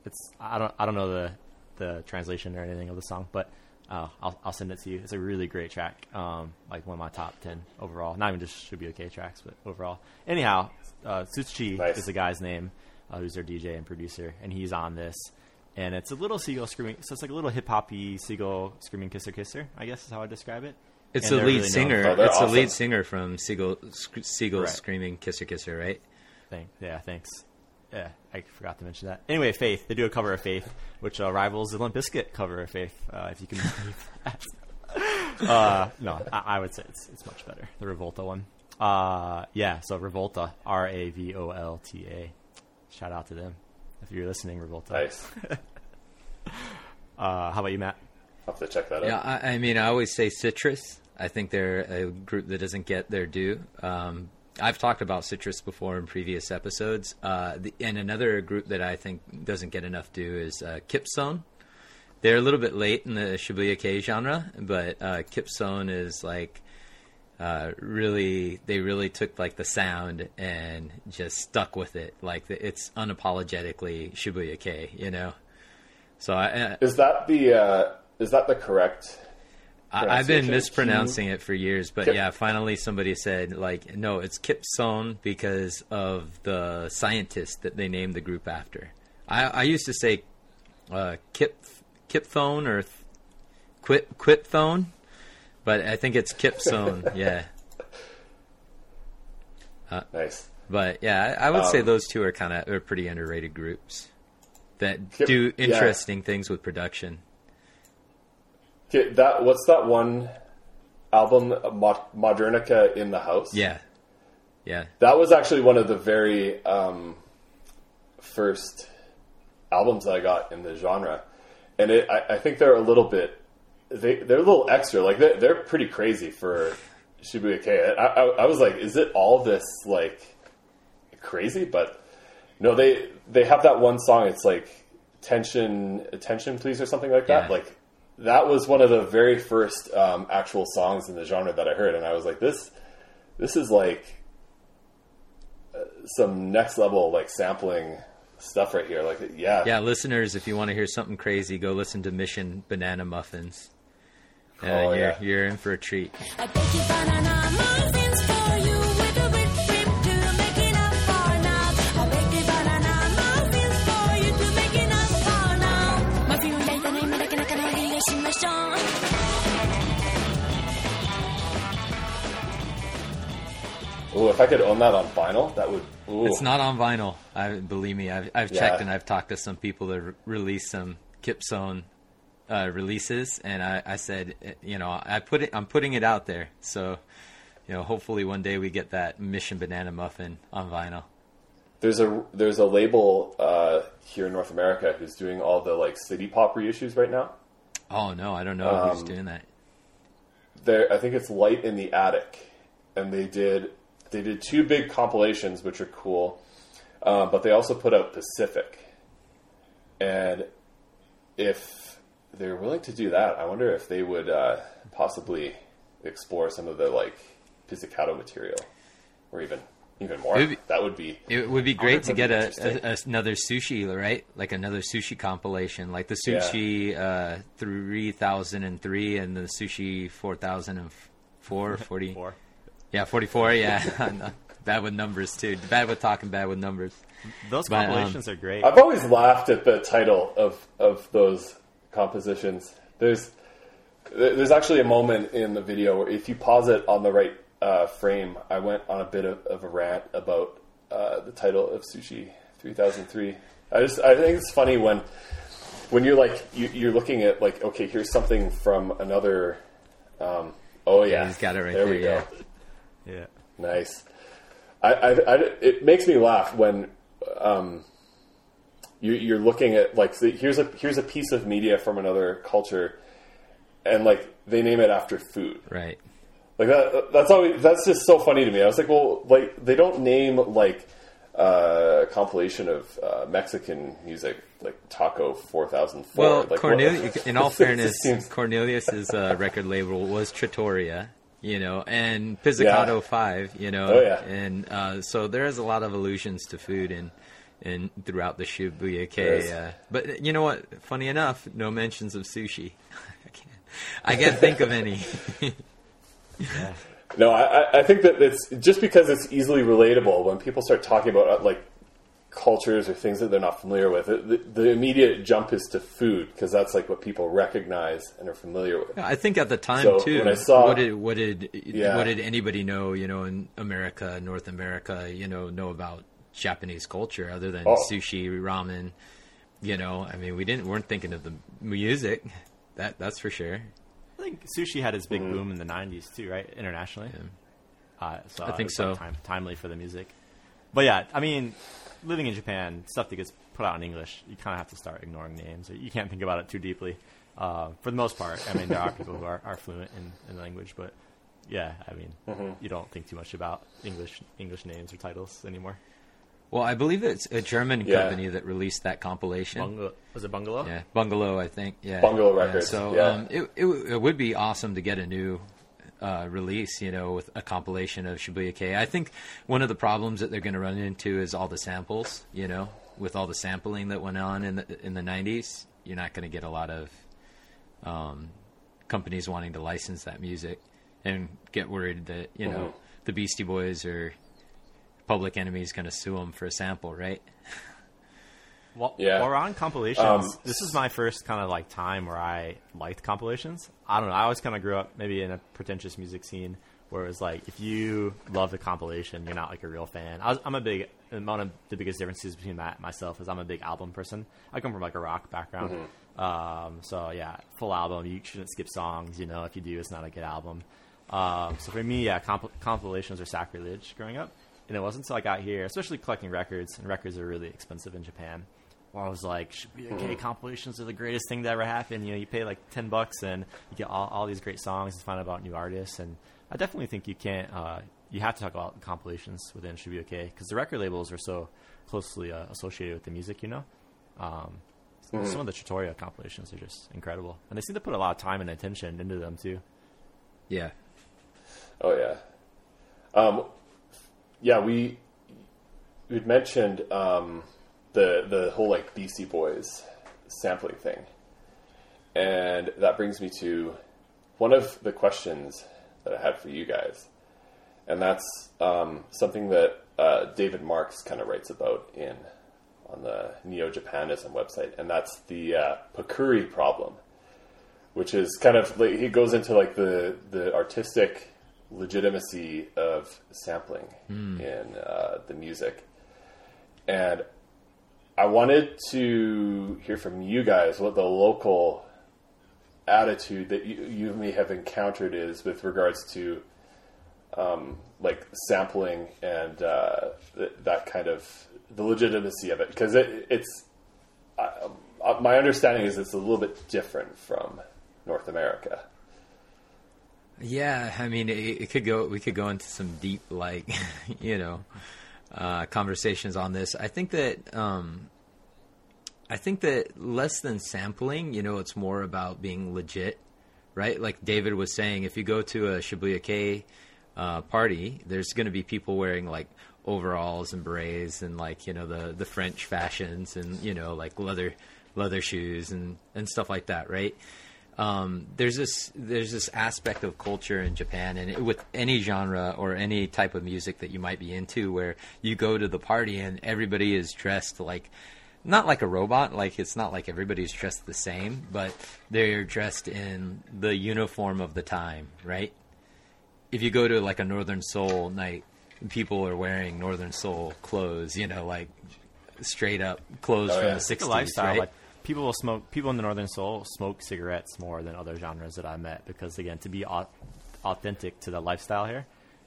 it's I don't I don't know the the translation or anything of the song, but uh, I'll I'll send it to you. It's a really great track. Um, like one of my top ten overall. Not even just Shibuya Kei tracks, but overall. Anyhow, uh, Tsutchie Nice. is the guy's name, uh, who's their DJ and producer, and he's on this. And it's a little seagull screaming. So it's like a little hip hoppy seagull screaming Kiss Her Kiss Her. I guess is how I describe it. It's And the lead really singer. Oh, they're it's the awesome. lead singer from Seagull, Sc- Seagull Right. screaming "Kiss Her, Kiss Her," right? Thank, yeah, thanks. Yeah, I forgot to mention that. Anyway, Faith. They do a cover of Faith, which uh, rivals the Limp Bizkit cover of Faith, uh, if you can believe that. uh, no, I, I would say it's it's much better. The Revolta one. Uh, yeah, so Revolta, R A V O L T A. Shout out to them if you're listening, Revolta. Nice. Uh, how about you, Matt? I'll have to check that out. Yeah, I, I mean, I always say Citrus. I think they're a group that doesn't get their due. Um, I've talked about Citrus before in previous episodes. Uh, the, and another group that I think doesn't get enough due is uh, Qypthone. They're a little bit late in the Shibuya Kei genre, but uh, Qypthone is like uh, really they really took like the sound and just stuck with it. Like it's unapologetically Shibuya Kei, you know. So I, Is that the uh, is that the correct? I, I've been mispronouncing it for years, but Kip- yeah, finally somebody said like, no, it's Kip Sone because of the scientist that they named the group after. I, I used to say uh, Kip Kipthone or th- Quip Quipthone, but I think it's Kip Sone. yeah, Nice. but yeah, I, I would say Um, those two are kind of are pretty underrated groups that Kip- do yeah. interesting things with production. Okay, that what's that one album, Modernica in the House? Yeah, yeah, that was actually one of the very um, first albums that I got in the genre, and it, I, I think they're a little bit they they're a little extra. Like they're, they're pretty crazy for Shibuya Kei. I, I, I was like, is it all this like crazy? But no, they they have that one song. It's like tension, attention, please, or something like that. Yeah. Like that was one of the very first um, actual songs in the genre that I heard, and I was like, this this is like uh, some next level like sampling stuff right here. Like, yeah, Yeah, listeners, if you want to hear something crazy, go listen to Mission Banana Muffins. Uh, oh, you're, yeah. you're in for a treat. Ooh, if I could own that on vinyl, that would. Ooh. It's not on vinyl. I believe me. I've, I've yeah. checked and I've talked to some people that re- release some Kipson uh, releases, and I, I said, eh, you know, I put it. I'm putting it out there. So, you know, hopefully one day we get that Mission Banana Muffin on vinyl. There's a there's a label uh, here in North America who's doing all the like city pop reissues right now. Oh no, I don't know who's Um, doing that. There, I think it's Light in the Attic, and they did they did two big compilations which are cool, uh, but they also put out Pacific, and if they're willing to do that, I wonder if they would uh, possibly explore some of the like pizzicato material, or even even more. Maybe- that would be It would be great to get a, a, a- another sushi, right? Like another sushi compilation, like the sushi uh, three thousand and three and the sushi four thousand and four, forty. Four. Yeah, forty four. Yeah, bad with numbers too. Bad with talking. Bad with numbers. Those But, um, compilations are great. I've always laughed at the title of of those compositions. There's there's actually a moment in the video where if you pause it on the right uh, frame, I went on a bit of, of a rant about uh, the title of Sushi 3003. I just I think it's funny when when you're like you, you're looking at like okay here's something from another. Um, oh yeah, he's got it right there. we there, go. yeah. Nice. I, I, I, it makes me laugh when um, you, you're looking at like the- here's a here's a piece of media from another culture, and like they name it after food. Right. Like that. That's always that's just so funny to me. I was like, well, like they don't name like uh, a compilation of uh, Mexican music like Taco Four Thousand Four. Well, like. In all fairness, seems- Cornelius's uh, record label was Trattoria. You know, and Pizzicato Yeah. Five. You know, Oh, yeah. and uh, so there is a lot of allusions to food and and throughout the Shibuya. K. Uh, but you know what? Funny enough, no mentions of sushi. I can't. I can't think of any. No, I, I- think that it's just because it's easily relatable. When people start talking about uh, like cultures or things that they're not familiar with, it, the, the immediate jump is to food because that's like what people recognize and are familiar with. I think at the time So, too. when I saw- what did what did Yeah. what did anybody know? You know, in America, North America, you know, know about Japanese culture other than Oh. sushi, ramen. You know, I mean, we didn't weren't thinking of the music. That that's for sure. I think sushi had its big Mm-hmm. boom in the '90s too, right? Internationally. Uh, so I think so. time, timely for the music. But yeah, I mean, living in Japan, stuff that gets put out in English, you kind of have to start ignoring names. You can't think about it too deeply. Uh, for the most part, I mean, there are people who are, are fluent in, in the language, but yeah, I mean, Mm-hmm. you don't think too much about English English names or titles anymore. Well, I believe it's a German Yeah. company that released that compilation. Bungalow, was it Bungalow? Yeah, Bungalow, I think. Yeah, Bungalow Yeah, Records, so yeah. um, it, it it would be awesome to get a new uh, release, you know, with a compilation of Shibuya Kei. I think one of the problems that they're going to run into is all the samples, you know, with all the sampling that went on in the in the '90s. you're not going to get a lot of um, companies wanting to license that music and get worried that you know Mhm. the Beastie Boys or Public Enemy is going to sue them for a sample, right? Well, Yeah. while we're on compilations, Um, this is my first kind of like time where I liked compilations. I don't know. I always kind of grew up maybe in a pretentious music scene where it was like if you love the compilation, you're not like a real fan. I was, I'm a big one of the biggest differences between Matt and myself is I'm a big album person. I come from like a rock background, um, so yeah, full album. You shouldn't skip songs. You know, if you do, it's not a good album. Um, so for me, yeah, comp- compilations are sacrilege growing up. And it wasn't until I got here, especially collecting records, and records are really expensive in Japan, where I was like, Shibuya Kei, compilations are the greatest thing that ever happened." You know, you pay like 10 bucks and you get all, all these great songs and find out about new artists. And I definitely think you can't, uh, you have to talk about compilations within Shibuya Kei, because the record labels are so closely uh, associated with the music, you know? Um, so Some of the Trattoria compilations are just incredible. And they seem to put a lot of time and attention into them, too. Yeah. Oh yeah, um, yeah. We we'd mentioned um, the the whole like Beastie Boys sampling thing, and that brings me to one of the questions that I had for you guys, and that's um, something that uh, David Marx kind of writes about in on the Néojaponisme website, and that's the uh, Pakuri problem which is kind of like he goes into like the the artistic legitimacy of sampling in uh, the music, and I wanted to hear from you guys what the local attitude that you, you may have encountered is with regards to um, like sampling and uh, th- that kind of the legitimacy of it. Because it, it's uh, uh, my understanding is it's a little bit different from North America. Yeah, I mean, it, it could go. We could go into some deep, like, you know, uh, conversations on this. I think that, um, I think that less than sampling, you know, it's more about being legit, right? Like David was saying, if you go to a Shibuya Kei uh, party, there's going to be people wearing like overalls and berets and like you know the the French fashions and you know like leather leather shoes and and stuff like that, right? Um, there's this there's this aspect of culture in Japan, and it, with any genre or any type of music that you might be into, where you go to the party and everybody is dressed like not like a robot, like it's not like everybody's dressed the same, but they're dressed in the uniform of the time, right? If you go to like a Northern Soul night, people are wearing Northern Soul clothes, you know, like straight up clothes Oh, from yeah. the It's '60s, a lifestyle. right? Like people will smoke. People in the Northern Soul smoke cigarettes more than other genres that I met because again, to be au- authentic to the lifestyle here,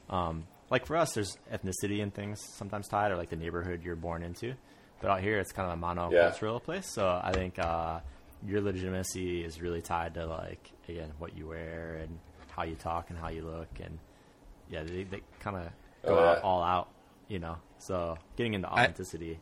um, like for us, there's ethnicity and things sometimes tied, or like the neighborhood you're born into. But out here, it's kind of a monocultural place. So I think uh, your legitimacy is really tied to like again what you wear and how you talk and how you look, and yeah, they, they kind of go Oh, out, all out, you know. So getting into authenticity, yeah.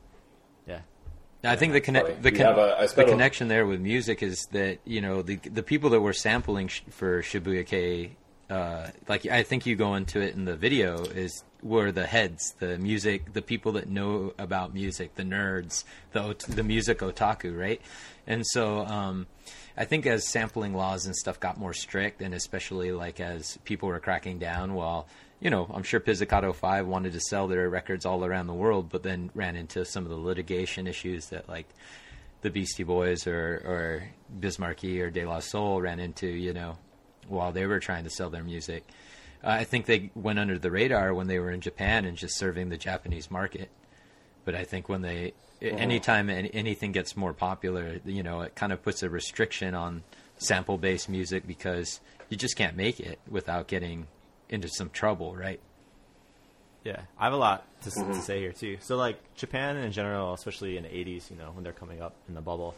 I think the connect the, con- have a- I the connection there with music is that you know the the people that were sampling sh- for Shibuya Kei, uh, like I think you go into it in the video is were the heads, the music, the people that know about music, the nerds, the the music otaku, right? And so um, I think as sampling laws and stuff got more strict, and especially like as people were cracking down, while you know, I'm sure Pizzicato Five wanted to sell their records all around the world, but then ran into some of the litigation issues that like the Beastie Boys or or Biz Markie or De La Soul ran into, you know, while they were trying to sell their music. Uh, I think they went under the radar when they were in Japan and just serving the Japanese market. But I think when they, anytime any, anything gets more popular, you know, it kind of puts a restriction on sample based music because you just can't make it without getting into some trouble, right? Yeah, I have a lot to, s to say here too. So, like Japan in general, especially in the '80s, you know, when they're coming up in the bubble,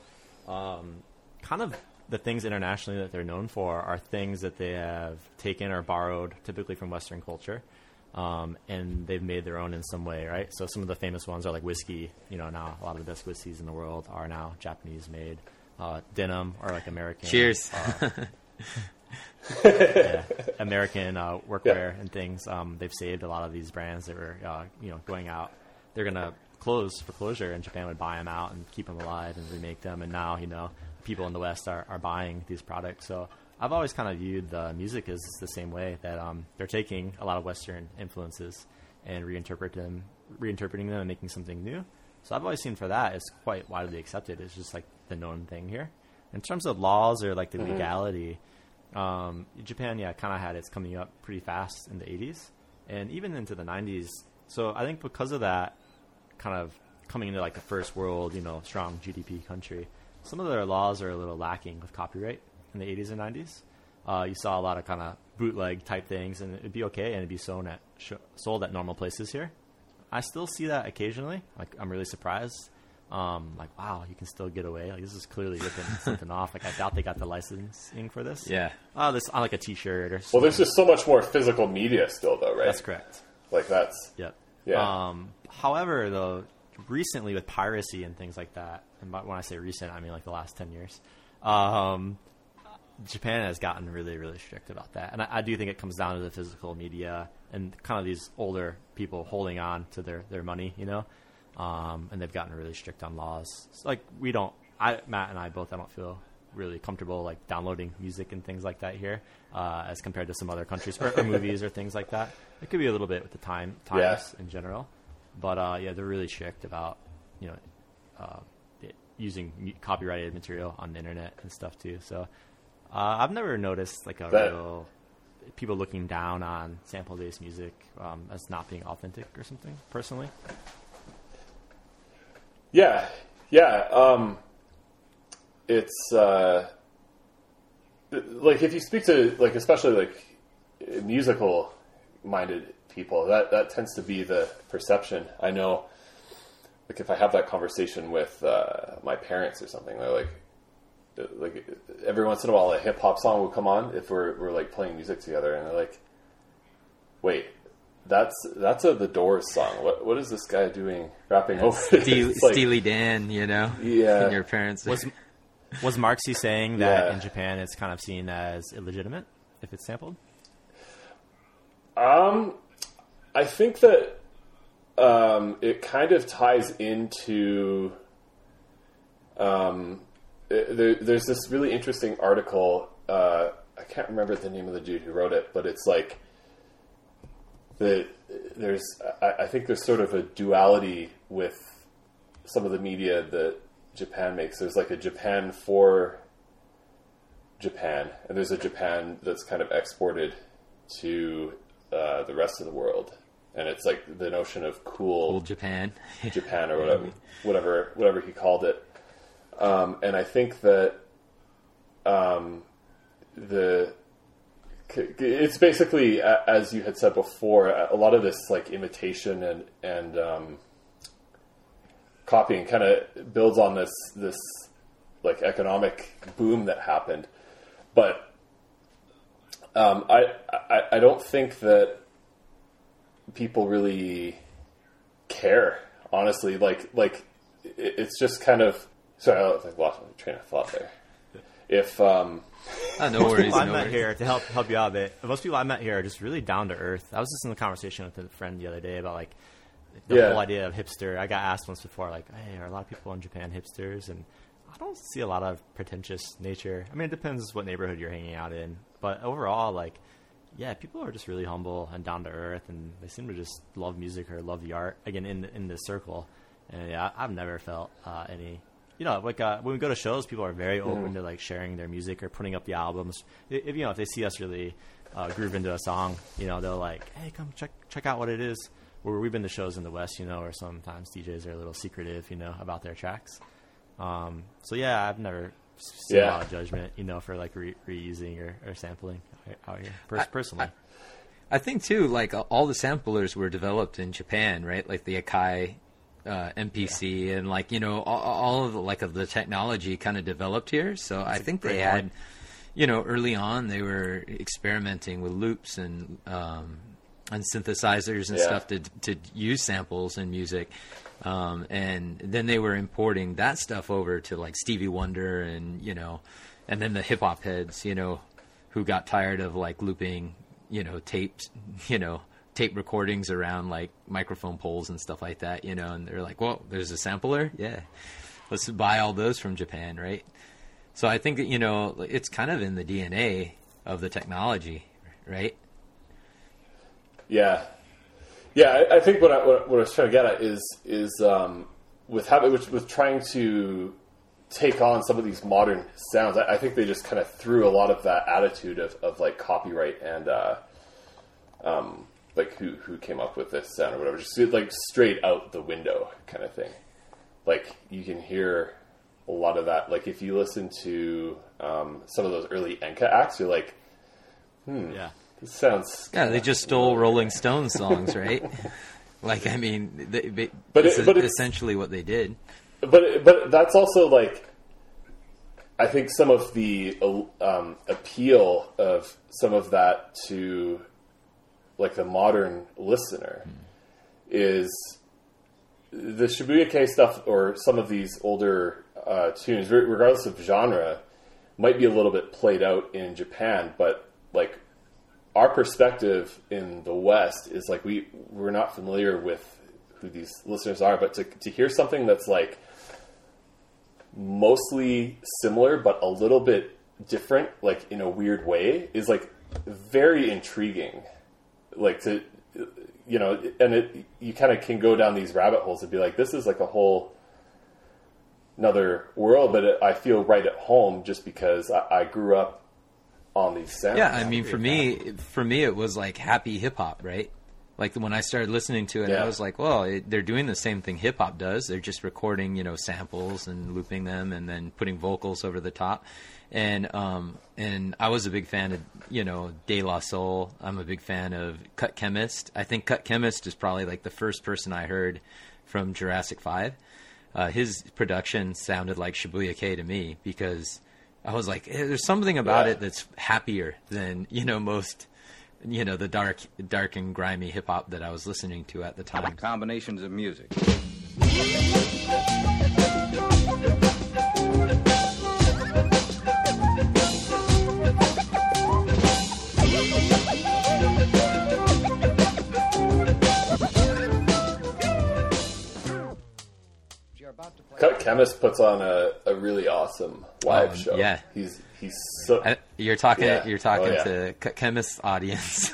um, kind of the things internationally that they're known for are things that they have taken or borrowed, typically from Western culture, um, and they've made their own in some way, right? So, some of the famous ones are like whiskey. You know, now a lot of the best whiskeys in the world are now Japanese made. Uh, denim or like American. Cheers. uh, yeah, American uh, workwear and things. Um, they've saved a lot of these brands that were, uh, you know, going out. They're gonna close for closure, and Japan would buy them out and keep them alive and remake them. And now, you know, people in the West are, are buying these products. So I've always kind of viewed the music as the same way that um, they're taking a lot of Western influences and reinterpret them, reinterpreting them and making something new. So I've always seen for that it's quite widely accepted. It's just like the known thing here. In terms of laws or like the legality, um, Japan, yeah, kind of had its coming up pretty fast in the 80s and even into the 90s. So I think because of that, kind of coming into like the first world, you know, strong GDP country, some of their laws are a little lacking with copyright in the 80s and 90s. Uh, you saw a lot of kind of bootleg type things, and it'd be okay, and it'd be sold at sh- sold at normal places here. I still see that occasionally. Like I'm really surprised. Um, like wow, you can still get away. Like this is clearly ripping something off. Like I doubt they got the licensing for this. Yeah. Oh, this on like a T-shirt or. Something. Well, Something. there's just so much more physical media still, though, right? That's correct. Like that's Yep. Yeah. Um, however, though, recently with piracy and things like that, and by- when I say recent, I mean like the last ten years, um, Japan has gotten really, really strict about that, and I, I do think it comes down to the physical media and kind of these older people holding on to their their money, you know, um, and they've gotten really strict on laws. Like we don't, I Matt and I both, I don't feel really comfortable like downloading music and things like that here, uh, as compared to some other countries or, or movies or things like that. It could be a little bit with the time times Yeah. in general, but uh, yeah, they're really strict about you know uh, it, using copyrighted material on the internet and stuff too. So uh, I've never noticed like a That- real people looking down on sample-based music um, as not being authentic or something. Personally, Yeah, yeah. Um, it's uh, like if you speak to like especially like musical minded people, that that tends to be the perception. I know, like if I have that conversation with uh, my parents or something, they're like. Like every once in a while, a hip hop song will come on if we're we're like playing music together, and they're like, "Wait, that's that's a The Doors song. What what is this guy doing rapping over it?" Steel, It's like- Steely Dan, you know? Yeah. And your parents. was was Marxy saying that Yeah. in Japan it's kind of seen as illegitimate if it's sampled? Um, I think that um, it kind of ties into. Um, it- there, there's this really interesting article. Uh, I can't remember the name of the dude who wrote it, but it's like the there's. I, I think there's sort of a duality with some of the media that Japan makes. There's like a Japan for Japan, and there's a Japan that's kind of exported to uh, the rest of the world, and it's like the notion of cool Old Japan. Japan or whatever, whatever, whatever he called it. Um, and I think that um, the it's basically as you had said before, a lot of this like imitation and and um, copying kind of builds on this this like economic boom that happened, but um, I, I I don't think that people really care. Honestly, like like it's just kind of sorry, I lost my train of thought there. If um, Oh, no worries. people I no met worries. here to help help you out a bit. Most people I met here are just really down to earth. I was just in a conversation with a friend the other day about like the Yeah. whole idea of hipster. I got asked once before, like, "Hey, are a lot of people in Japan hipsters?" And I don't see a lot of pretentious nature. I mean, it depends what neighborhood you're hanging out in, but overall, like, yeah, people are just really humble and down to earth, and they seem to just love music or love the art. Again, in in this circle, and yeah, I- I've never felt uh, any. You know, like uh, when we go to shows, people are very open to like sharing their music or putting up the albums. If you know, if they see us really uh, groove into a song, you know, they'll like, "Hey, come check check out what it is." Where we've been to shows in the West, you know, or sometimes DJs are a little secretive, you know, about their tracks. Um, so yeah, I've never seen a lot of judgment, you know, for like re- reusing or, or sampling out here. Pers- personally, I think too, like all the samplers were developed in Japan, right? Like the Akai uh, MPC and like you know all, all of the, like of the technology kind of developed here. So I think they had, you know, early on they were experimenting with loops and um, and synthesizers and Yeah. stuff to to use samples in music. Um, and then they were importing that stuff over to like Stevie Wonder and you know, and then the hip hop heads, you know, who got tired of like looping, you know, tapes, you know, tape recordings around like microphone poles and stuff like that, you know, and they're like, well, there's a sampler, yeah, let's buy all those from Japan, right? So I think that, you know it's kind of in the DNA of the technology, right? Yeah, yeah. I, I think what I, what, what I was trying to get at is is um, with having with, with trying to take on some of these modern sounds. I, I think they just kind of threw a lot of that attitude of, of like copyright and uh, um, like who who came up with this sound or whatever, just like straight out the window kind of thing. Like you can hear a lot of that. Like if you listen to um, some of those early Enka acts, you're like, hmm, Yeah. this sounds Yeah, they just stole Rolling Stones songs, right? like, I mean, they, they, But it's it- but it's- essentially what they did. but but that's also like I think some of the um, appeal of some of that to like the modern listener is the Shibuya Kei stuff or some of these older uh, tunes, re- regardless of genre, might be a little bit played out in Japan, but like our perspective in the West is like we we're not familiar with who these listeners are, but to to hear something that's like mostly similar but a little bit different, like in a weird way, is like very intriguing. Like to you know, and it you kind of can go down these rabbit holes and be like, this is like a whole another world, but it, I feel right at home just because I, I grew up on these sounds. Yeah, I mean, for me, for me, it was like happy hip hop, right? Like when I started listening to it, Yeah. I was like, well, it, they're doing the same thing hip hop does. They're just recording, you know, samples and looping them, and then putting vocals over the top. And um, and I was a big fan of, you know, De La Soul. I'm a big fan of Cut Chemist. I think Cut Chemist is probably like the first person I heard from Jurassic Five. Uh, his production sounded like Shibuya Kei to me because I was like, eh, there's something about Yeah. it that's happier than you know most, you know, the dark, dark and grimy hip hop that I was listening to at the time. Combinations of music. Cut Chemist puts on a, a really awesome live Oh, show. yeah. he's he's so I, you're talking, Yeah. you're talking Oh, yeah. to Cut Chemist audience.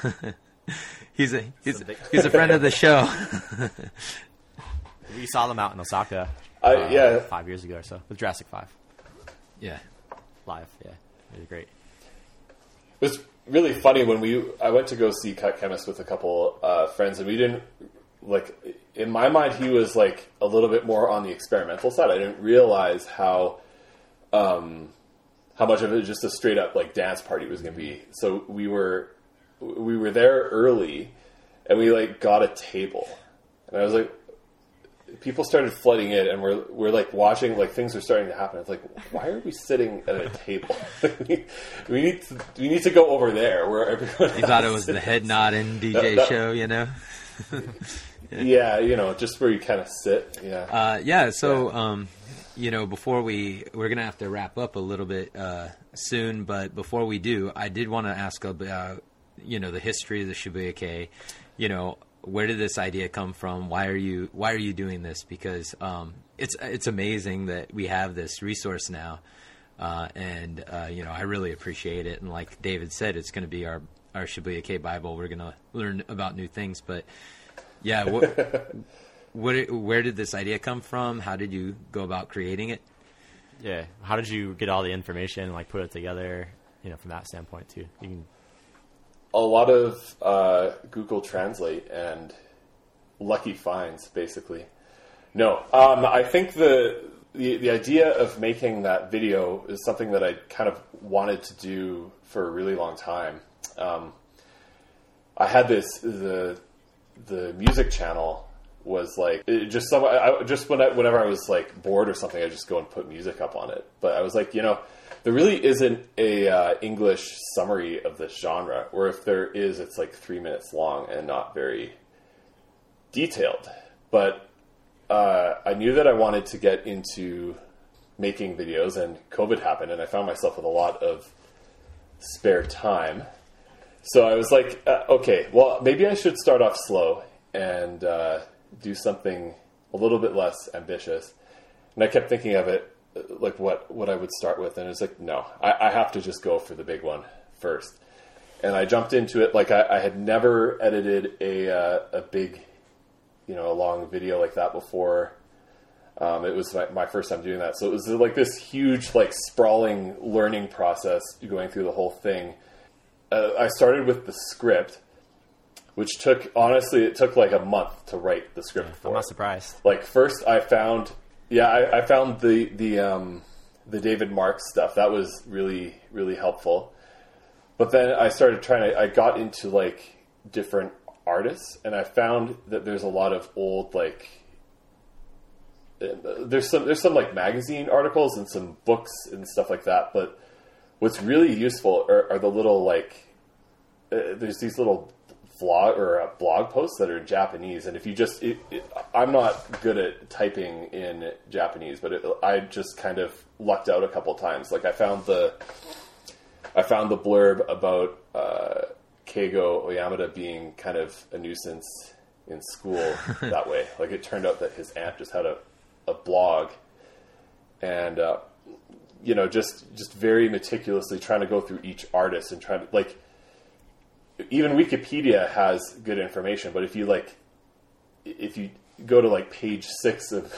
he's a he's, he's a friend of the show. We saw them out in Osaka. I- uh, yeah. five years ago or so with Jurassic Five yeah, live. Yeah, really great. It was really funny when we I went to go see Cut Chemist with a couple uh, friends, and we didn't like. In my mind, he was like a little bit more on the experimental side. I didn't realize how um, how much of it just a straight up like dance party was going to be. So we were we were there early, and we like got a table, and I was like. People started flooding in, and we're we're like watching, like things are starting to happen. It's like, why are we sitting at a table? we, we need to we need to go over there where everyone. he thought it was the head nodding DJ That- that- show, you know. Yeah, you know, just where you kind of sit. Yeah. Uh, yeah. So, um, you know, before we we're gonna have to wrap up a little bit uh, soon, but before we do, I did want to ask about you know the history of the Shibuya Kei. You know, where did this idea come from? Why are you Why are you doing this? Because um, it's it's amazing that we have this resource now, uh, and uh, you know, I really appreciate it. And like David said, it's going to be our our Shibuya Kei Bible. We're going to learn about new things, but yeah. What, what, where did this idea come from? How did you go about creating it? Yeah, how did you get all the information and like put it together? You know, from that standpoint too. You can a lot of uh, Google Translate and lucky finds, basically. No, um, I think the, the the idea of making that video is something that I kind of wanted to do for a really long time. Um, I had this the the music channel was like just some I- just when I, whenever I was like bored or something, I just go and put music up on it. But I was like, you know, there really isn't a uh, English summary of this genre, or if there is, it's like three minutes long and not very detailed. But uh, I knew that I wanted to get into making videos, and COVID happened, and I found myself with a lot of spare time. So I was like, uh, okay, well, maybe I should start off slow and uh, do something a little bit less ambitious. And I kept thinking of it like what what I would start with, and it's like no, I, I have to just go for the big one first. And I jumped into it like I, I had never edited a uh, a big, you know, a long video like that before. Um, it was my, my first time doing that, so it was like this huge, like sprawling learning process going through the whole thing. Uh, I started with the script, which took honestly it took like a month to write the script for. I'm not surprised. Like first, I found yeah, I, I found the the um, the David Marx stuff that was really really helpful. But then I started trying to I got into like different artists, and I found that there's a lot of old like uh, there's some there's some like magazine articles and some books and stuff like that. But what's really useful are, are the little like uh, there's these little vlog or uh, blog posts that are in Japanese, and if you just, it, it, I'm not good at typing in Japanese, but it, I just kind of lucked out a couple times. Like I found the, I found the blurb about uh, Keigo Oyamada being kind of a nuisance in school that way. Like it turned out that his aunt just had a, a blog, and uh, you know, just just very meticulously trying to go through each artist and trying to like even Wikipedia has good information, but if you like, if you go to like page six of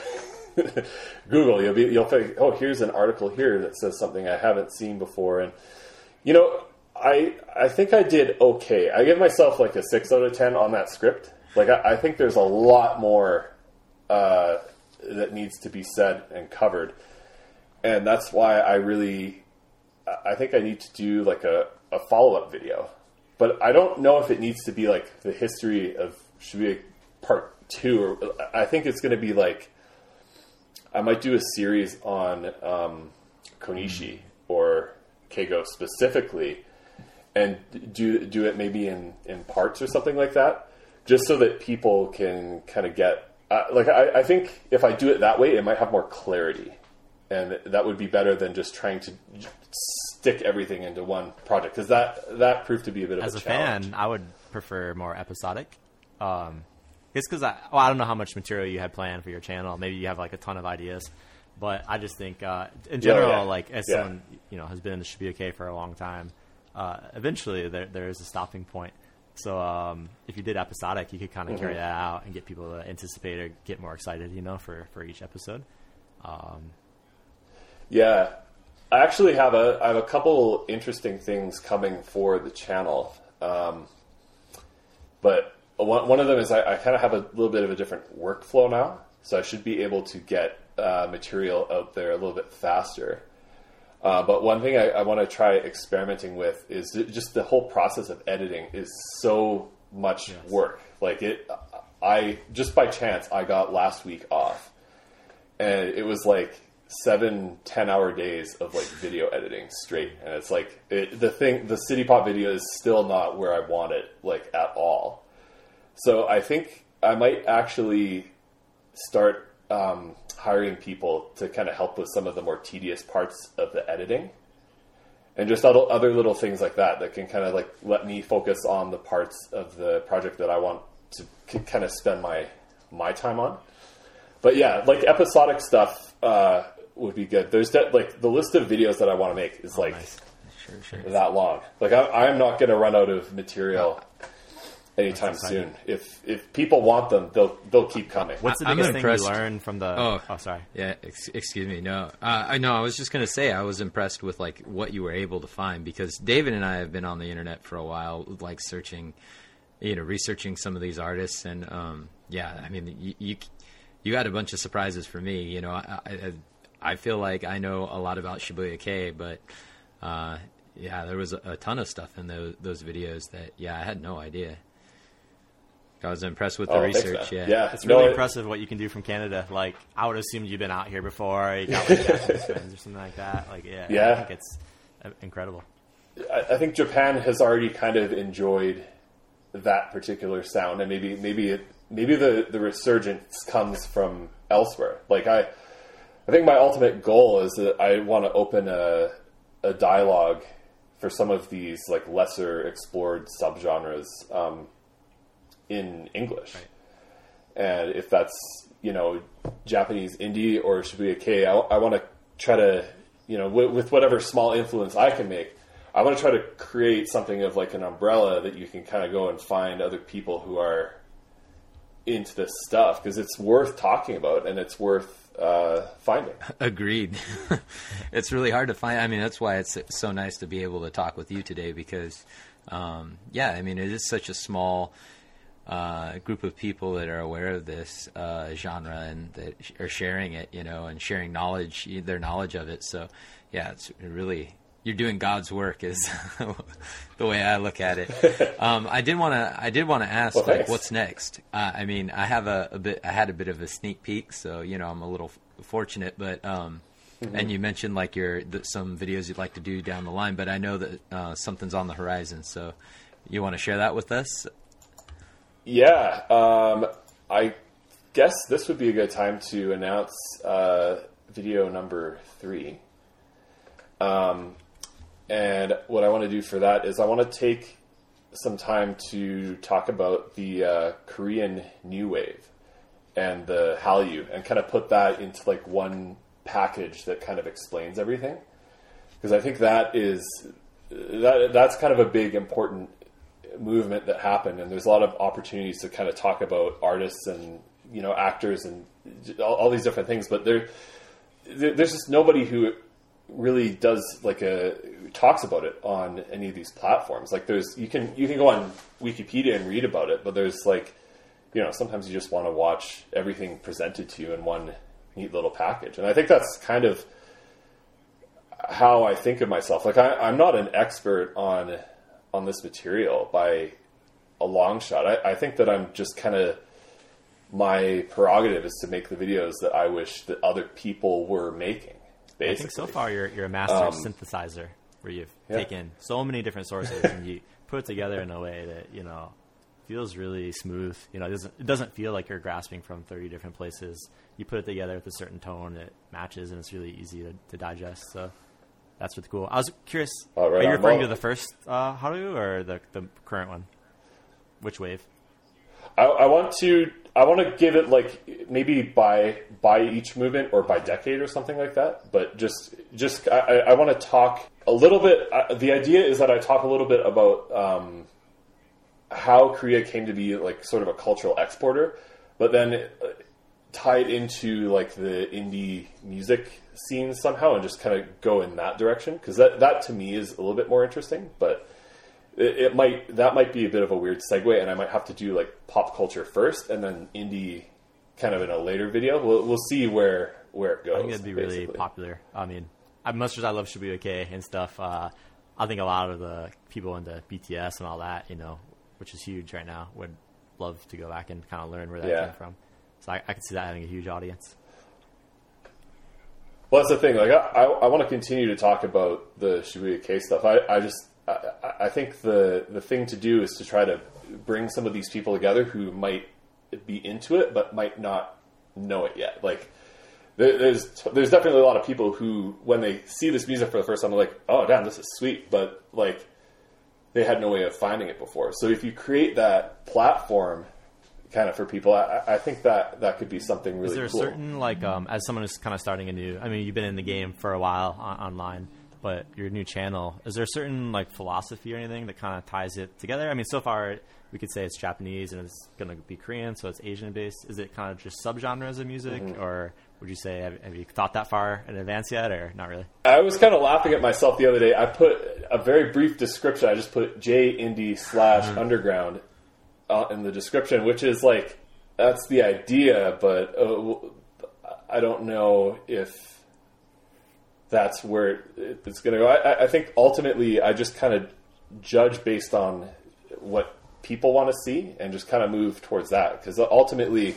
Google, you'll be you'll think, oh, here's an article here that says something I haven't seen before, and you know, I I think I did okay. I give myself like a six out of ten on that script. Like I, I think there's a lot more uh, that needs to be said and covered, and that's why I really I think I need to do like a, a follow up video but I don't know if it needs to be like the history of Shibuya Part Two, or I think it's going to be like I might do a series on um, Konishi or Keigo specifically, and do do it maybe in in parts or something like that, just so that people can kind of get. Uh, like I, I think if I do it that way, it might have more clarity, and that would be better than just trying to stick everything into one project because that that proved to be a bit of a challenge. As a, a fan, I would prefer more episodic. Um, it's because I, well, I don't know how much material you had planned for your channel. Maybe you have like a ton of ideas, but I just think uh, in Yeah, general, yeah. like as Yeah. someone you know has been in the Shibuya Kei for a long time, uh, eventually there there is a stopping point. So um, if you did episodic, you could kind of Mm-hmm. carry that out and get people to anticipate or get more excited, you know, for for each episode. Um, Yeah, I actually have a I have a couple interesting things coming for the channel, um, but one one of them is I, I kind of have a little bit of a different workflow now, so I should be able to get uh, material out there a little bit faster. Uh, but one thing I, I want to try experimenting with is just the whole process of editing is so much work. Like it, I just by chance I got last week off, and it was like seven, ten hour days of like video editing straight, and it's like it, the thing. The City Pop video is still not where I want it, like at all. So I think I might actually start um, hiring people to kind of help with some of the more tedious parts of the editing, and just other, little things like that that can kind of like let me focus on the parts of the project that I want to kind of spend my my time on. But yeah, like episodic stuff uh, would be good. There's de- like the list of videos that I want to make is like nice. Sure, sure. that long. Like I, I'm not going to run out of material anytime soon. If if people want them, they'll they'll keep coming. What's the I'm biggest thing impressed. you learned from the? Oh. oh sorry. Yeah, ex- excuse me. No, uh, I know. I was just gonna say I was impressed with like what you were able to find because David and I have been on the internet for a while, like searching, you know, researching some of these artists, and um, yeah, I mean, you, you you had a bunch of surprises for me. You know, I, I I feel like I know a lot about Shibuya Kei, but uh, yeah, there was a, a ton of stuff in those those videos that yeah I had no idea. I was impressed with the Oh, research. man. yeah. yeah, It's No, really it- impressive what you can do from Canada. Like, I would assume you've been out here before. You got like Japanese friends or something like that. Like, yeah, I Yeah. think it's uh, incredible. I, I think Japan has already kind of enjoyed that particular sound, and maybe maybe it, maybe the the resurgence comes from elsewhere. Like I, I think my ultimate goal is that I want to open a a dialogue for some of these like lesser explored subgenres um, in English. And if that's you know Japanese indie or Shibuya Kei, I, I want to try to, you know, with, with whatever small influence I can make, I want to try to create something of like an umbrella that you can kind of go and find other people who are into this stuff because it's worth talking about and it's worth uh, finding. Agreed. it's really hard to find. I mean, that's why it's so nice to be able to talk with you today because, um, yeah, I mean, it is such a small uh, group of people that are aware of this uh, genre and that are sharing it, you know, and sharing knowledge, their knowledge of it. So, yeah, it's really you're doing God's work is the way I look at it. Um, I did want to I did want to ask Well, like what's next. Uh, I mean, I have a, a bit I had a bit of a sneak peek, so you know I'm a little f- fortunate. But um, Mm-hmm. and you mentioned like your th- some videos you'd like to do down the line, but I know that uh, something's on the horizon. So you want to share that with us? Yeah, um, I guess this would be a good time to announce uh, video number three. Um, and what I want to do for that is I want to take some time to talk about the uh, Korean New Wave and the Hallyu and kind of put that into like one package that kind of explains everything. Because I think that is that that's kind of a big important movement that happened, and there's a lot of opportunities to kind of talk about artists and you know actors and all, all these different things. But there, there, there's just nobody who really does like a talks about it on any of these platforms. Like there's you can you can go on Wikipedia and read about it, but there's like you know sometimes you just want to watch everything presented to you in one neat little package, and I think that's kind of how I think of myself. Like I, I'm not an expert on on this material by a long shot. I, I think that I'm just kind of my prerogative is to make the videos that I wish that other people were making. Basically, I think so far you're, you're a master Um, synthesizer where you've yeah. taken so many different sources and you put it together in a way that, you know, feels really smooth. You know, it doesn't, it doesn't feel like you're grasping from 30 different places. You put it together with a certain tone that matches and it's really easy to, to digest. So that's what's cool. I was curious, Oh, right are you referring Well- to the first uh, Hallyu or the, the current one? Which wave? I, I want to I want to give it like maybe by by each movement or by decade or something like that. But just just I, I- want to talk a little bit. I, the idea is that I talk a little bit about um, how Korea came to be like sort of a cultural exporter, but then uh, tie it into like the indie music scene somehow and just kind of go in that direction because that that to me is a little bit more interesting, but it, it might that might be a bit of a weird segue, and I might have to do like pop culture first, and then indie kind of in a later video. We'll we'll see where where it goes. I think it'd be really popular. I mean, as much as I love Shibuya Kei and stuff, uh, I think a lot of the people into BTS and all that, you know, which is huge right now, would love to go back and kind of learn where that Yeah. came from. So I, I could see that having a huge audience. Well, that's the thing. Like, I, I, I want to continue to talk about the Shibuya Kei stuff. I, I just, I, I- think the the thing to do is to try to bring some of these people together who might be into it, but might not know it yet. Like, there, there's there's definitely a lot of people who, when they see this music for the first time, they're like, "Oh, damn, this is sweet," but like, they had no way of finding it before. So if you create that platform, kind of for people, I, I think that that could be something really Is there cool. a certain like um, as someone who's kind of starting a new? I mean, you've been in the game for a while on, online, but your new channel is there a certain like philosophy or anything that kind of ties it together? I mean, so far we could say it's Japanese and it's going to be Korean, so it's Asian based. Is it kind of just subgenres of music, Mm-hmm. or would you say have, have you thought that far in advance yet, or not really? I was kind of laughing at myself the other day. I put a very brief description. I just put J indie slash underground uh, in the description, which is like that's the idea, but uh, I don't know if that's where it, it's going to go. I, I- I think ultimately, I just kind of judge based on what people want to see and just kind of move towards that. Because ultimately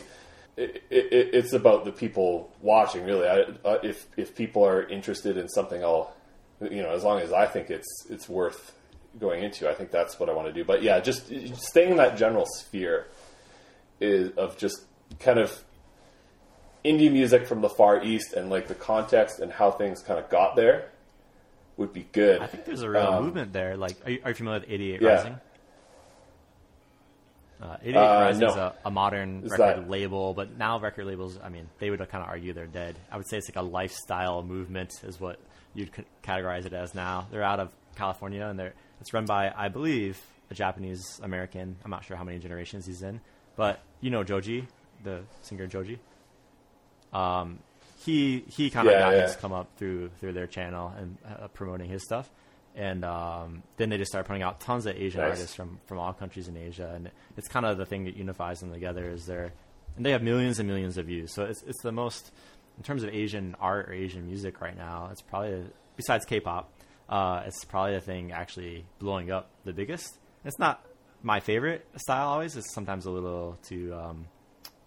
it, it, it's about the people watching really. I, uh, if if people are interested in something I'll you know as long as I think it's it's worth going into I think that's what I want to do. But yeah just staying in that general sphere is of just kind of indie music from the far east and like the context and how things kind of got there would be good I think there's a real Um, movement there. Like, are you, are you familiar with 88 yeah. Rising? Uh, 88 Uh, Rising no. is a, a modern Is record that- label, but now record labels, I mean, they would kind of argue they're dead. I would say it's like a lifestyle movement, is what you'd c- categorize it as now. They're out of California, and they're it's run by, I believe, a Japanese American. I'm not sure how many generations he's in, but you know Joji, the singer Joji. Um, he he kind of Yeah, got yeah. his come up through through their channel and uh, promoting his stuff, and um, then they just started putting out tons of Asian Nice. artists from from all countries in Asia, and it's kind of the thing that unifies them together. Is their and they have millions and millions of views, so it's it's the most in terms of Asian art or Asian music right now. It's probably besides K-pop, uh, it's probably the thing actually blowing up the biggest. It's not my favorite style always. It's sometimes a little too um,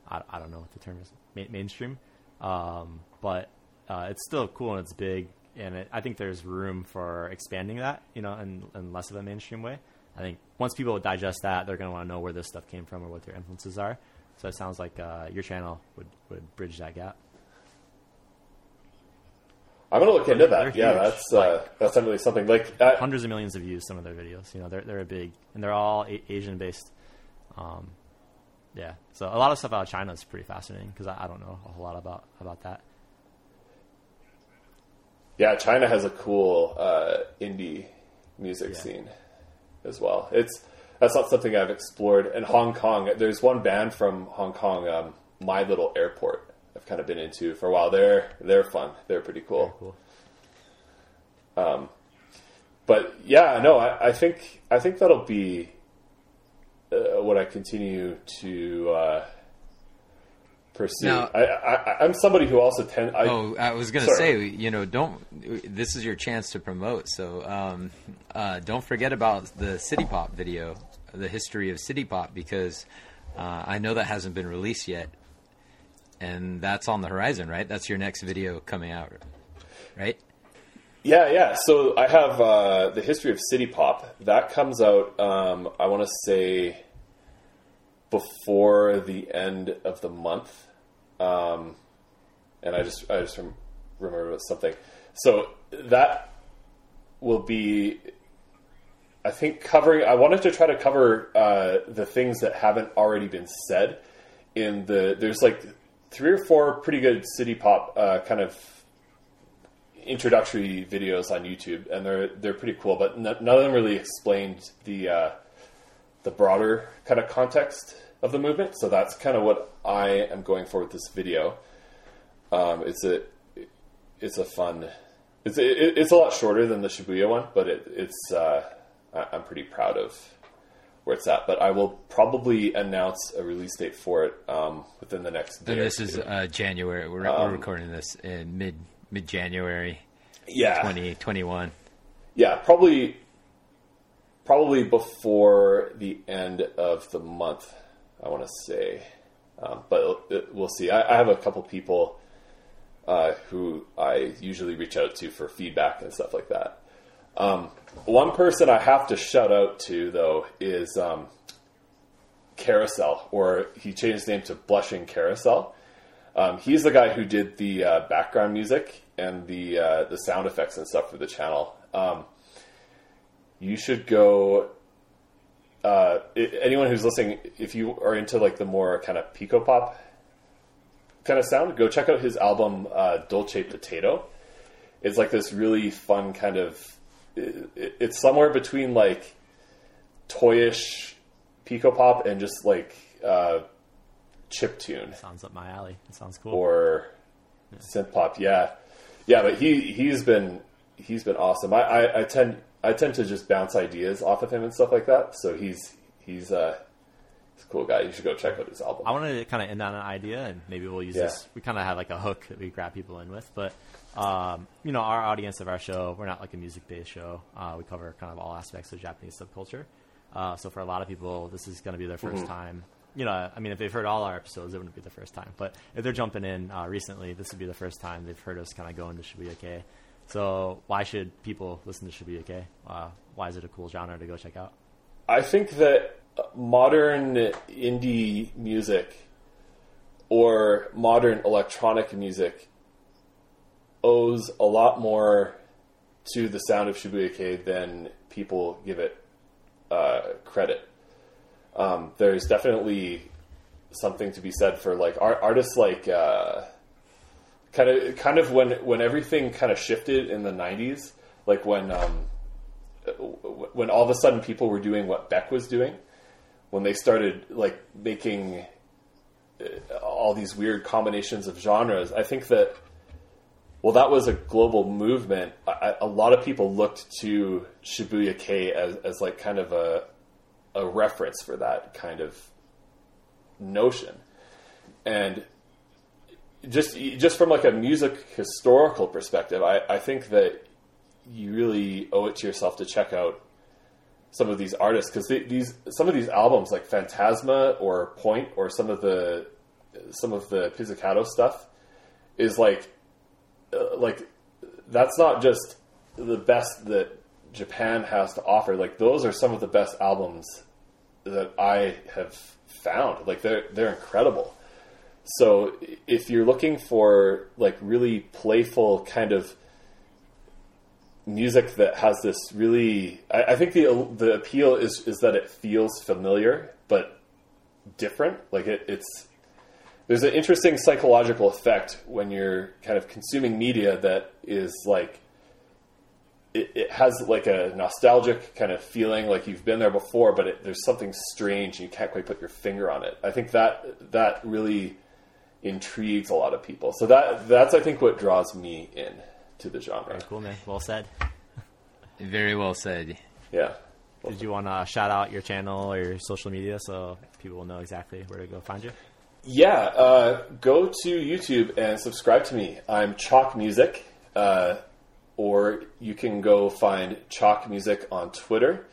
I, I don't know what the term is ma- mainstream, um, but uh, it's still cool and it's big, and it, I think there's room for expanding that, you know, in, in less of a mainstream way. I think once people digest that, they're going to want to know where this stuff came from or what their influences are. So it sounds like uh, your channel would, would bridge that gap. I'm gonna look into that. Yeah, that's uh, that's definitely something. Like, uh, Hundreds of millions of views, some of their videos. You know, they're they're a big, and they're all a- Asian based. Um, yeah, so a lot of stuff out of China is pretty fascinating because I, I don't know a whole lot about about that. yeah, China has a cool uh, indie music Yeah. scene as well. It's that's not something I've explored. And Hong Kong, there's one band from Hong Kong, um, My Little Airport. I've kind of been into for a while. They're they're fun. They're pretty cool. Cool. but yeah, no, I, I think I think that'll be uh, what I continue to uh, pursue. Now- I, I, I'm somebody who also tend. I, Oh, I was going to say, you know, don't. This is your chance to promote. So, um, uh, don't forget about the City Pop video, the history of City Pop, because uh, I know that hasn't been released yet, and that's on the horizon, right? That's your next video coming out, right? Yeah, yeah. So I have uh, the history of City Pop that comes out. Um, I want to say before the end of the month, um, and I just I just rem- remember something. So that will be, I think, covering. I wanted to try to cover uh, the things that haven't already been said in the. There's like three or four pretty good City Pop uh, kind of introductory videos on YouTube, and they're they're pretty cool. But n- none of them really explained the uh, the broader kind of context of the movement. So that's kind of what I am going for with this video. Um, it's a it's a fun. It's it, it's a lot shorter than the Shibuya one, but it, it's uh, I, I'm pretty proud of where it's at. But I will probably announce a release date for it um, within the next day. This is uh, January. We're, we're recording this in mid mid January, yeah twenty twenty one. Yeah, probably probably before the end of the month. I want to say, um, but we'll see. I, I have a couple people uh, who I usually reach out to for feedback and stuff like that. Um, one person I have to shout out to though is um, Carousel, or he changed his name to Blushing Carousel. Um, he's the guy who did the uh, background music and the uh, the sound effects and stuff for the channel. Um, you should go. Uh, anyone who's listening, if you are into like the more kind of pico pop kind of sound, go check out his album uh, Dolce Potato. It's like this really fun kind of. It, it's somewhere between like toyish pico pop and just like uh, chip tune Sounds up my alley. It sounds cool. or synth pop. Yeah, yeah, but he he's been he's been awesome. I, I, I tend I tend to just bounce ideas off of him and stuff like that. So he's he's uh he's a cool guy. You should go check out his album. I wanted to kind of end on an idea, and maybe we'll use Yeah. this. We kind of have like a hook that we grab people in with, but um, you know, our audience of our show, we're not like a music-based show. Uh, we cover kind of all aspects of Japanese subculture. Uh, so for a lot of people, this is going to be their 1st time. You know, I mean, if they've heard all our episodes, it wouldn't be the first time. But if they're jumping in uh, recently, this would be the first time they've heard us kind of go into Shibuya Kei. So why should people listen to Shibuya Kei? Uh, why is it a cool genre to go check out? I think that modern indie music or modern electronic music owes a lot more to the sound of Shibuya Kei than people give it uh, credit. Um, there's definitely something to be said for like art, artists like uh, kind of kind of when when everything kind of shifted in the 90s like when um, when all of a sudden people were doing what Beck was doing when they started like making uh, all these weird combinations of genres I think that well that was a global movement. I, a lot of people looked to Shibuya Kei as, as like kind of a a reference for that kind of notion. And just just from like a music historical perspective, I, I think that you really owe it to yourself to check out some of these artists because these some of these albums like Phantasma or Point or some of the some of the Pizzicato stuff is like uh, like that's not just the best that Japan has to offer. Like those are some of the best albums that I have found. Like they're they're incredible. So if you're looking for like really playful kind of music that has this really, I, I think the the appeal is is that it feels familiar but different. Like it, it's there's an interesting psychological effect when you're kind of consuming media that is like it, it has like a nostalgic kind of feeling, like you've been there before, but it, there's something strange and you can't quite put your finger on it. I think that that really intrigues a lot of people. So that that's I think what draws me in to the genre. Very cool, man. Well said. Very well said. Yeah. Did you want to shout out your channel or your social media so people will know exactly where to go find you? Yeah, uh, go to YouTube and subscribe to me. I'm Chalk Music, uh, or you can go find Chalk Music on Twitter.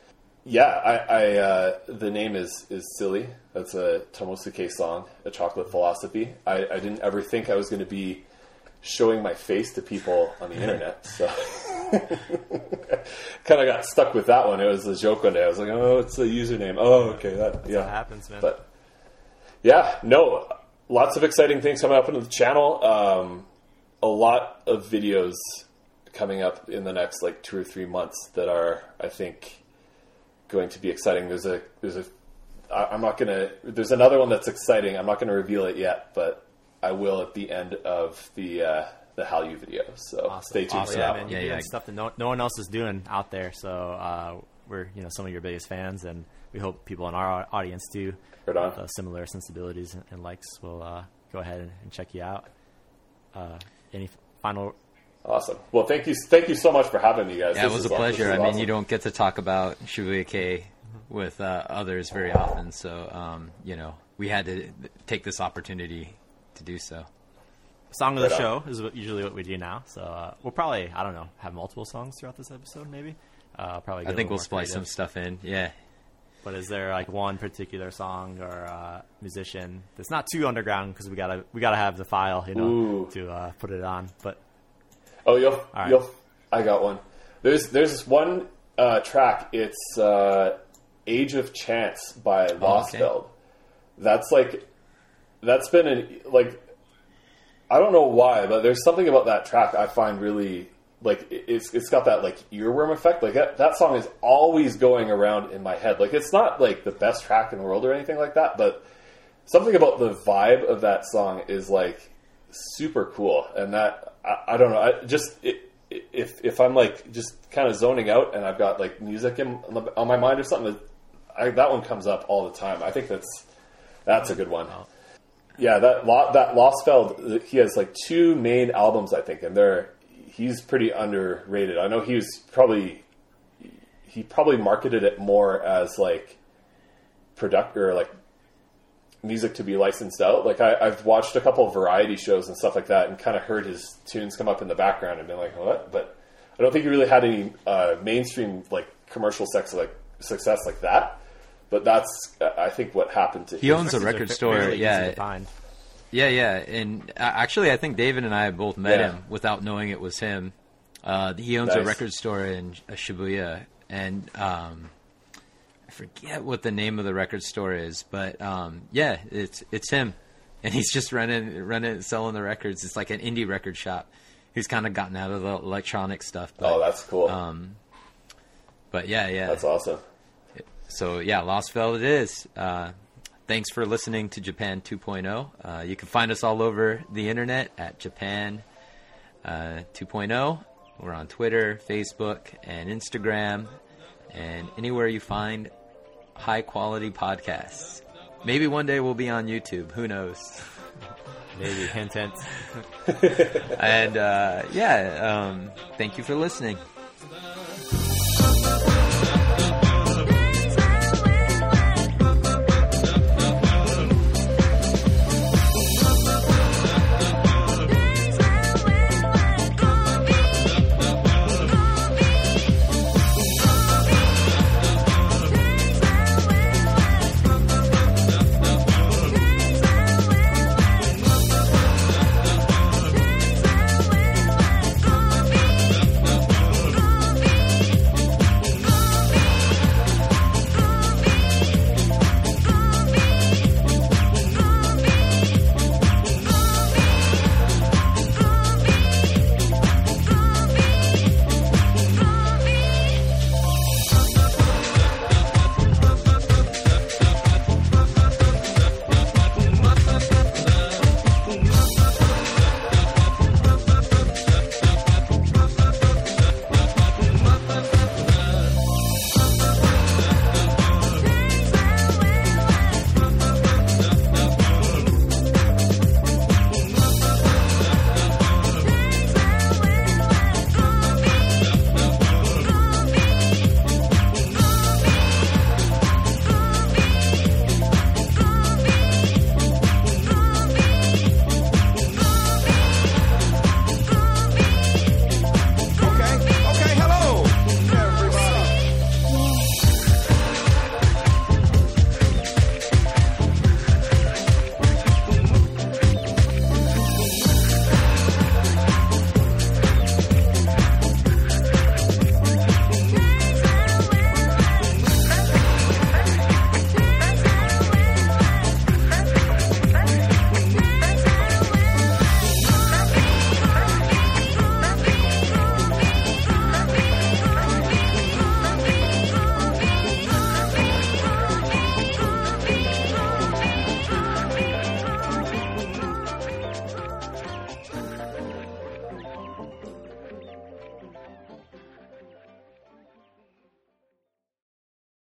Yeah, I, I uh, the name is is silly. That's a Tomosuke song, a chocolate philosophy. I, I didn't ever think I was going to be showing my face to people on the internet, so kind of got stuck with that one. It was a joke one day. I was like, oh, it's a username. Oh, okay, that yeah That happens, man. but yeah, no, lots of exciting things coming up into the channel. Um, a lot of videos coming up in the next like two or three months that are, I think, going to be exciting. There's a there's a I- I'm not gonna. There's another one that's exciting. I'm not gonna reveal it yet, but I will at the end of the uh, the Hallyu video. So Awesome. stay tuned Awesome. for Yeah, that man. one. You're Yeah, doing yeah. stuff that no, no one else is doing out there. So uh, we're you know some of your biggest fans, and we hope people in our audience too, Right on. with uh, similar sensibilities and, and likes, will uh, go ahead and, and check you out. Uh, any final? Awesome. Well, thank you, thank you so much for having me, guys. Yeah, This it was a aw- pleasure. is I mean, awesome. you don't get to talk about Shibuya Kei with uh, others very often, so um, you know we had to take this opportunity to do so. Song of the Right show is usually what we do now. So uh, we'll probably I don't know have multiple songs throughout this episode. Maybe uh, probably. I think we'll more splice some stuff in. Yeah, But is there like one particular song or uh, musician that's not too underground because we gotta we gotta have the file, you know, Ooh. to uh, put it on. But Oh, you'll, right. you'll. I got one. There's there's this one uh, track. It's uh, "Age of Chance" by okay. Lostfeld. That's like that's been an like I don't know why, but there's something about that track I find really like it- it's it's got that like earworm effect. Like that that song is always going around in my head. Like it's not like the best track in the world or anything like that, but something about the vibe of that song is like super cool and that i, I don't know. I just it, if if i'm like just kind of zoning out and i've got like music in, on my mind or something I, that one comes up all the time. I think that's that's a good one. Yeah that that lostfeld he has like two main albums i think and they're he's pretty underrated. I know he was probably he probably marketed it more as like product or like music to be licensed out. Like I, I've watched a couple of variety shows and stuff like that, and kind of heard his tunes come up in the background and been like, "What?" But I don't think he really had any uh, mainstream like commercial sex like success like that. But that's uh, I think what happened to he his- owns a record fa- store. fairly easy Yeah, to find. Yeah, yeah, and uh, actually, I think David and I both met Yeah. him without knowing it was him. Uh, he owns a record store in Shibuya, and um, I forget what the name of the record store is, but um, yeah, it's it's him, and he's just running, running, selling the records. It's like an indie record shop. He's kind of gotten out of the electronic stuff. But, Oh, that's cool. um, but yeah, yeah, that's awesome. so yeah, Lostfeld it is. Uh, thanks for listening to Japan 2.0. Uh, you can find us all over the internet at Japan uh, 2.0. We're on Twitter, Facebook, and Instagram, and anywhere you find high quality podcasts. Maybe one day we'll be on YouTube. Who knows? Maybe hint hint. and uh, yeah, um, thank you for listening.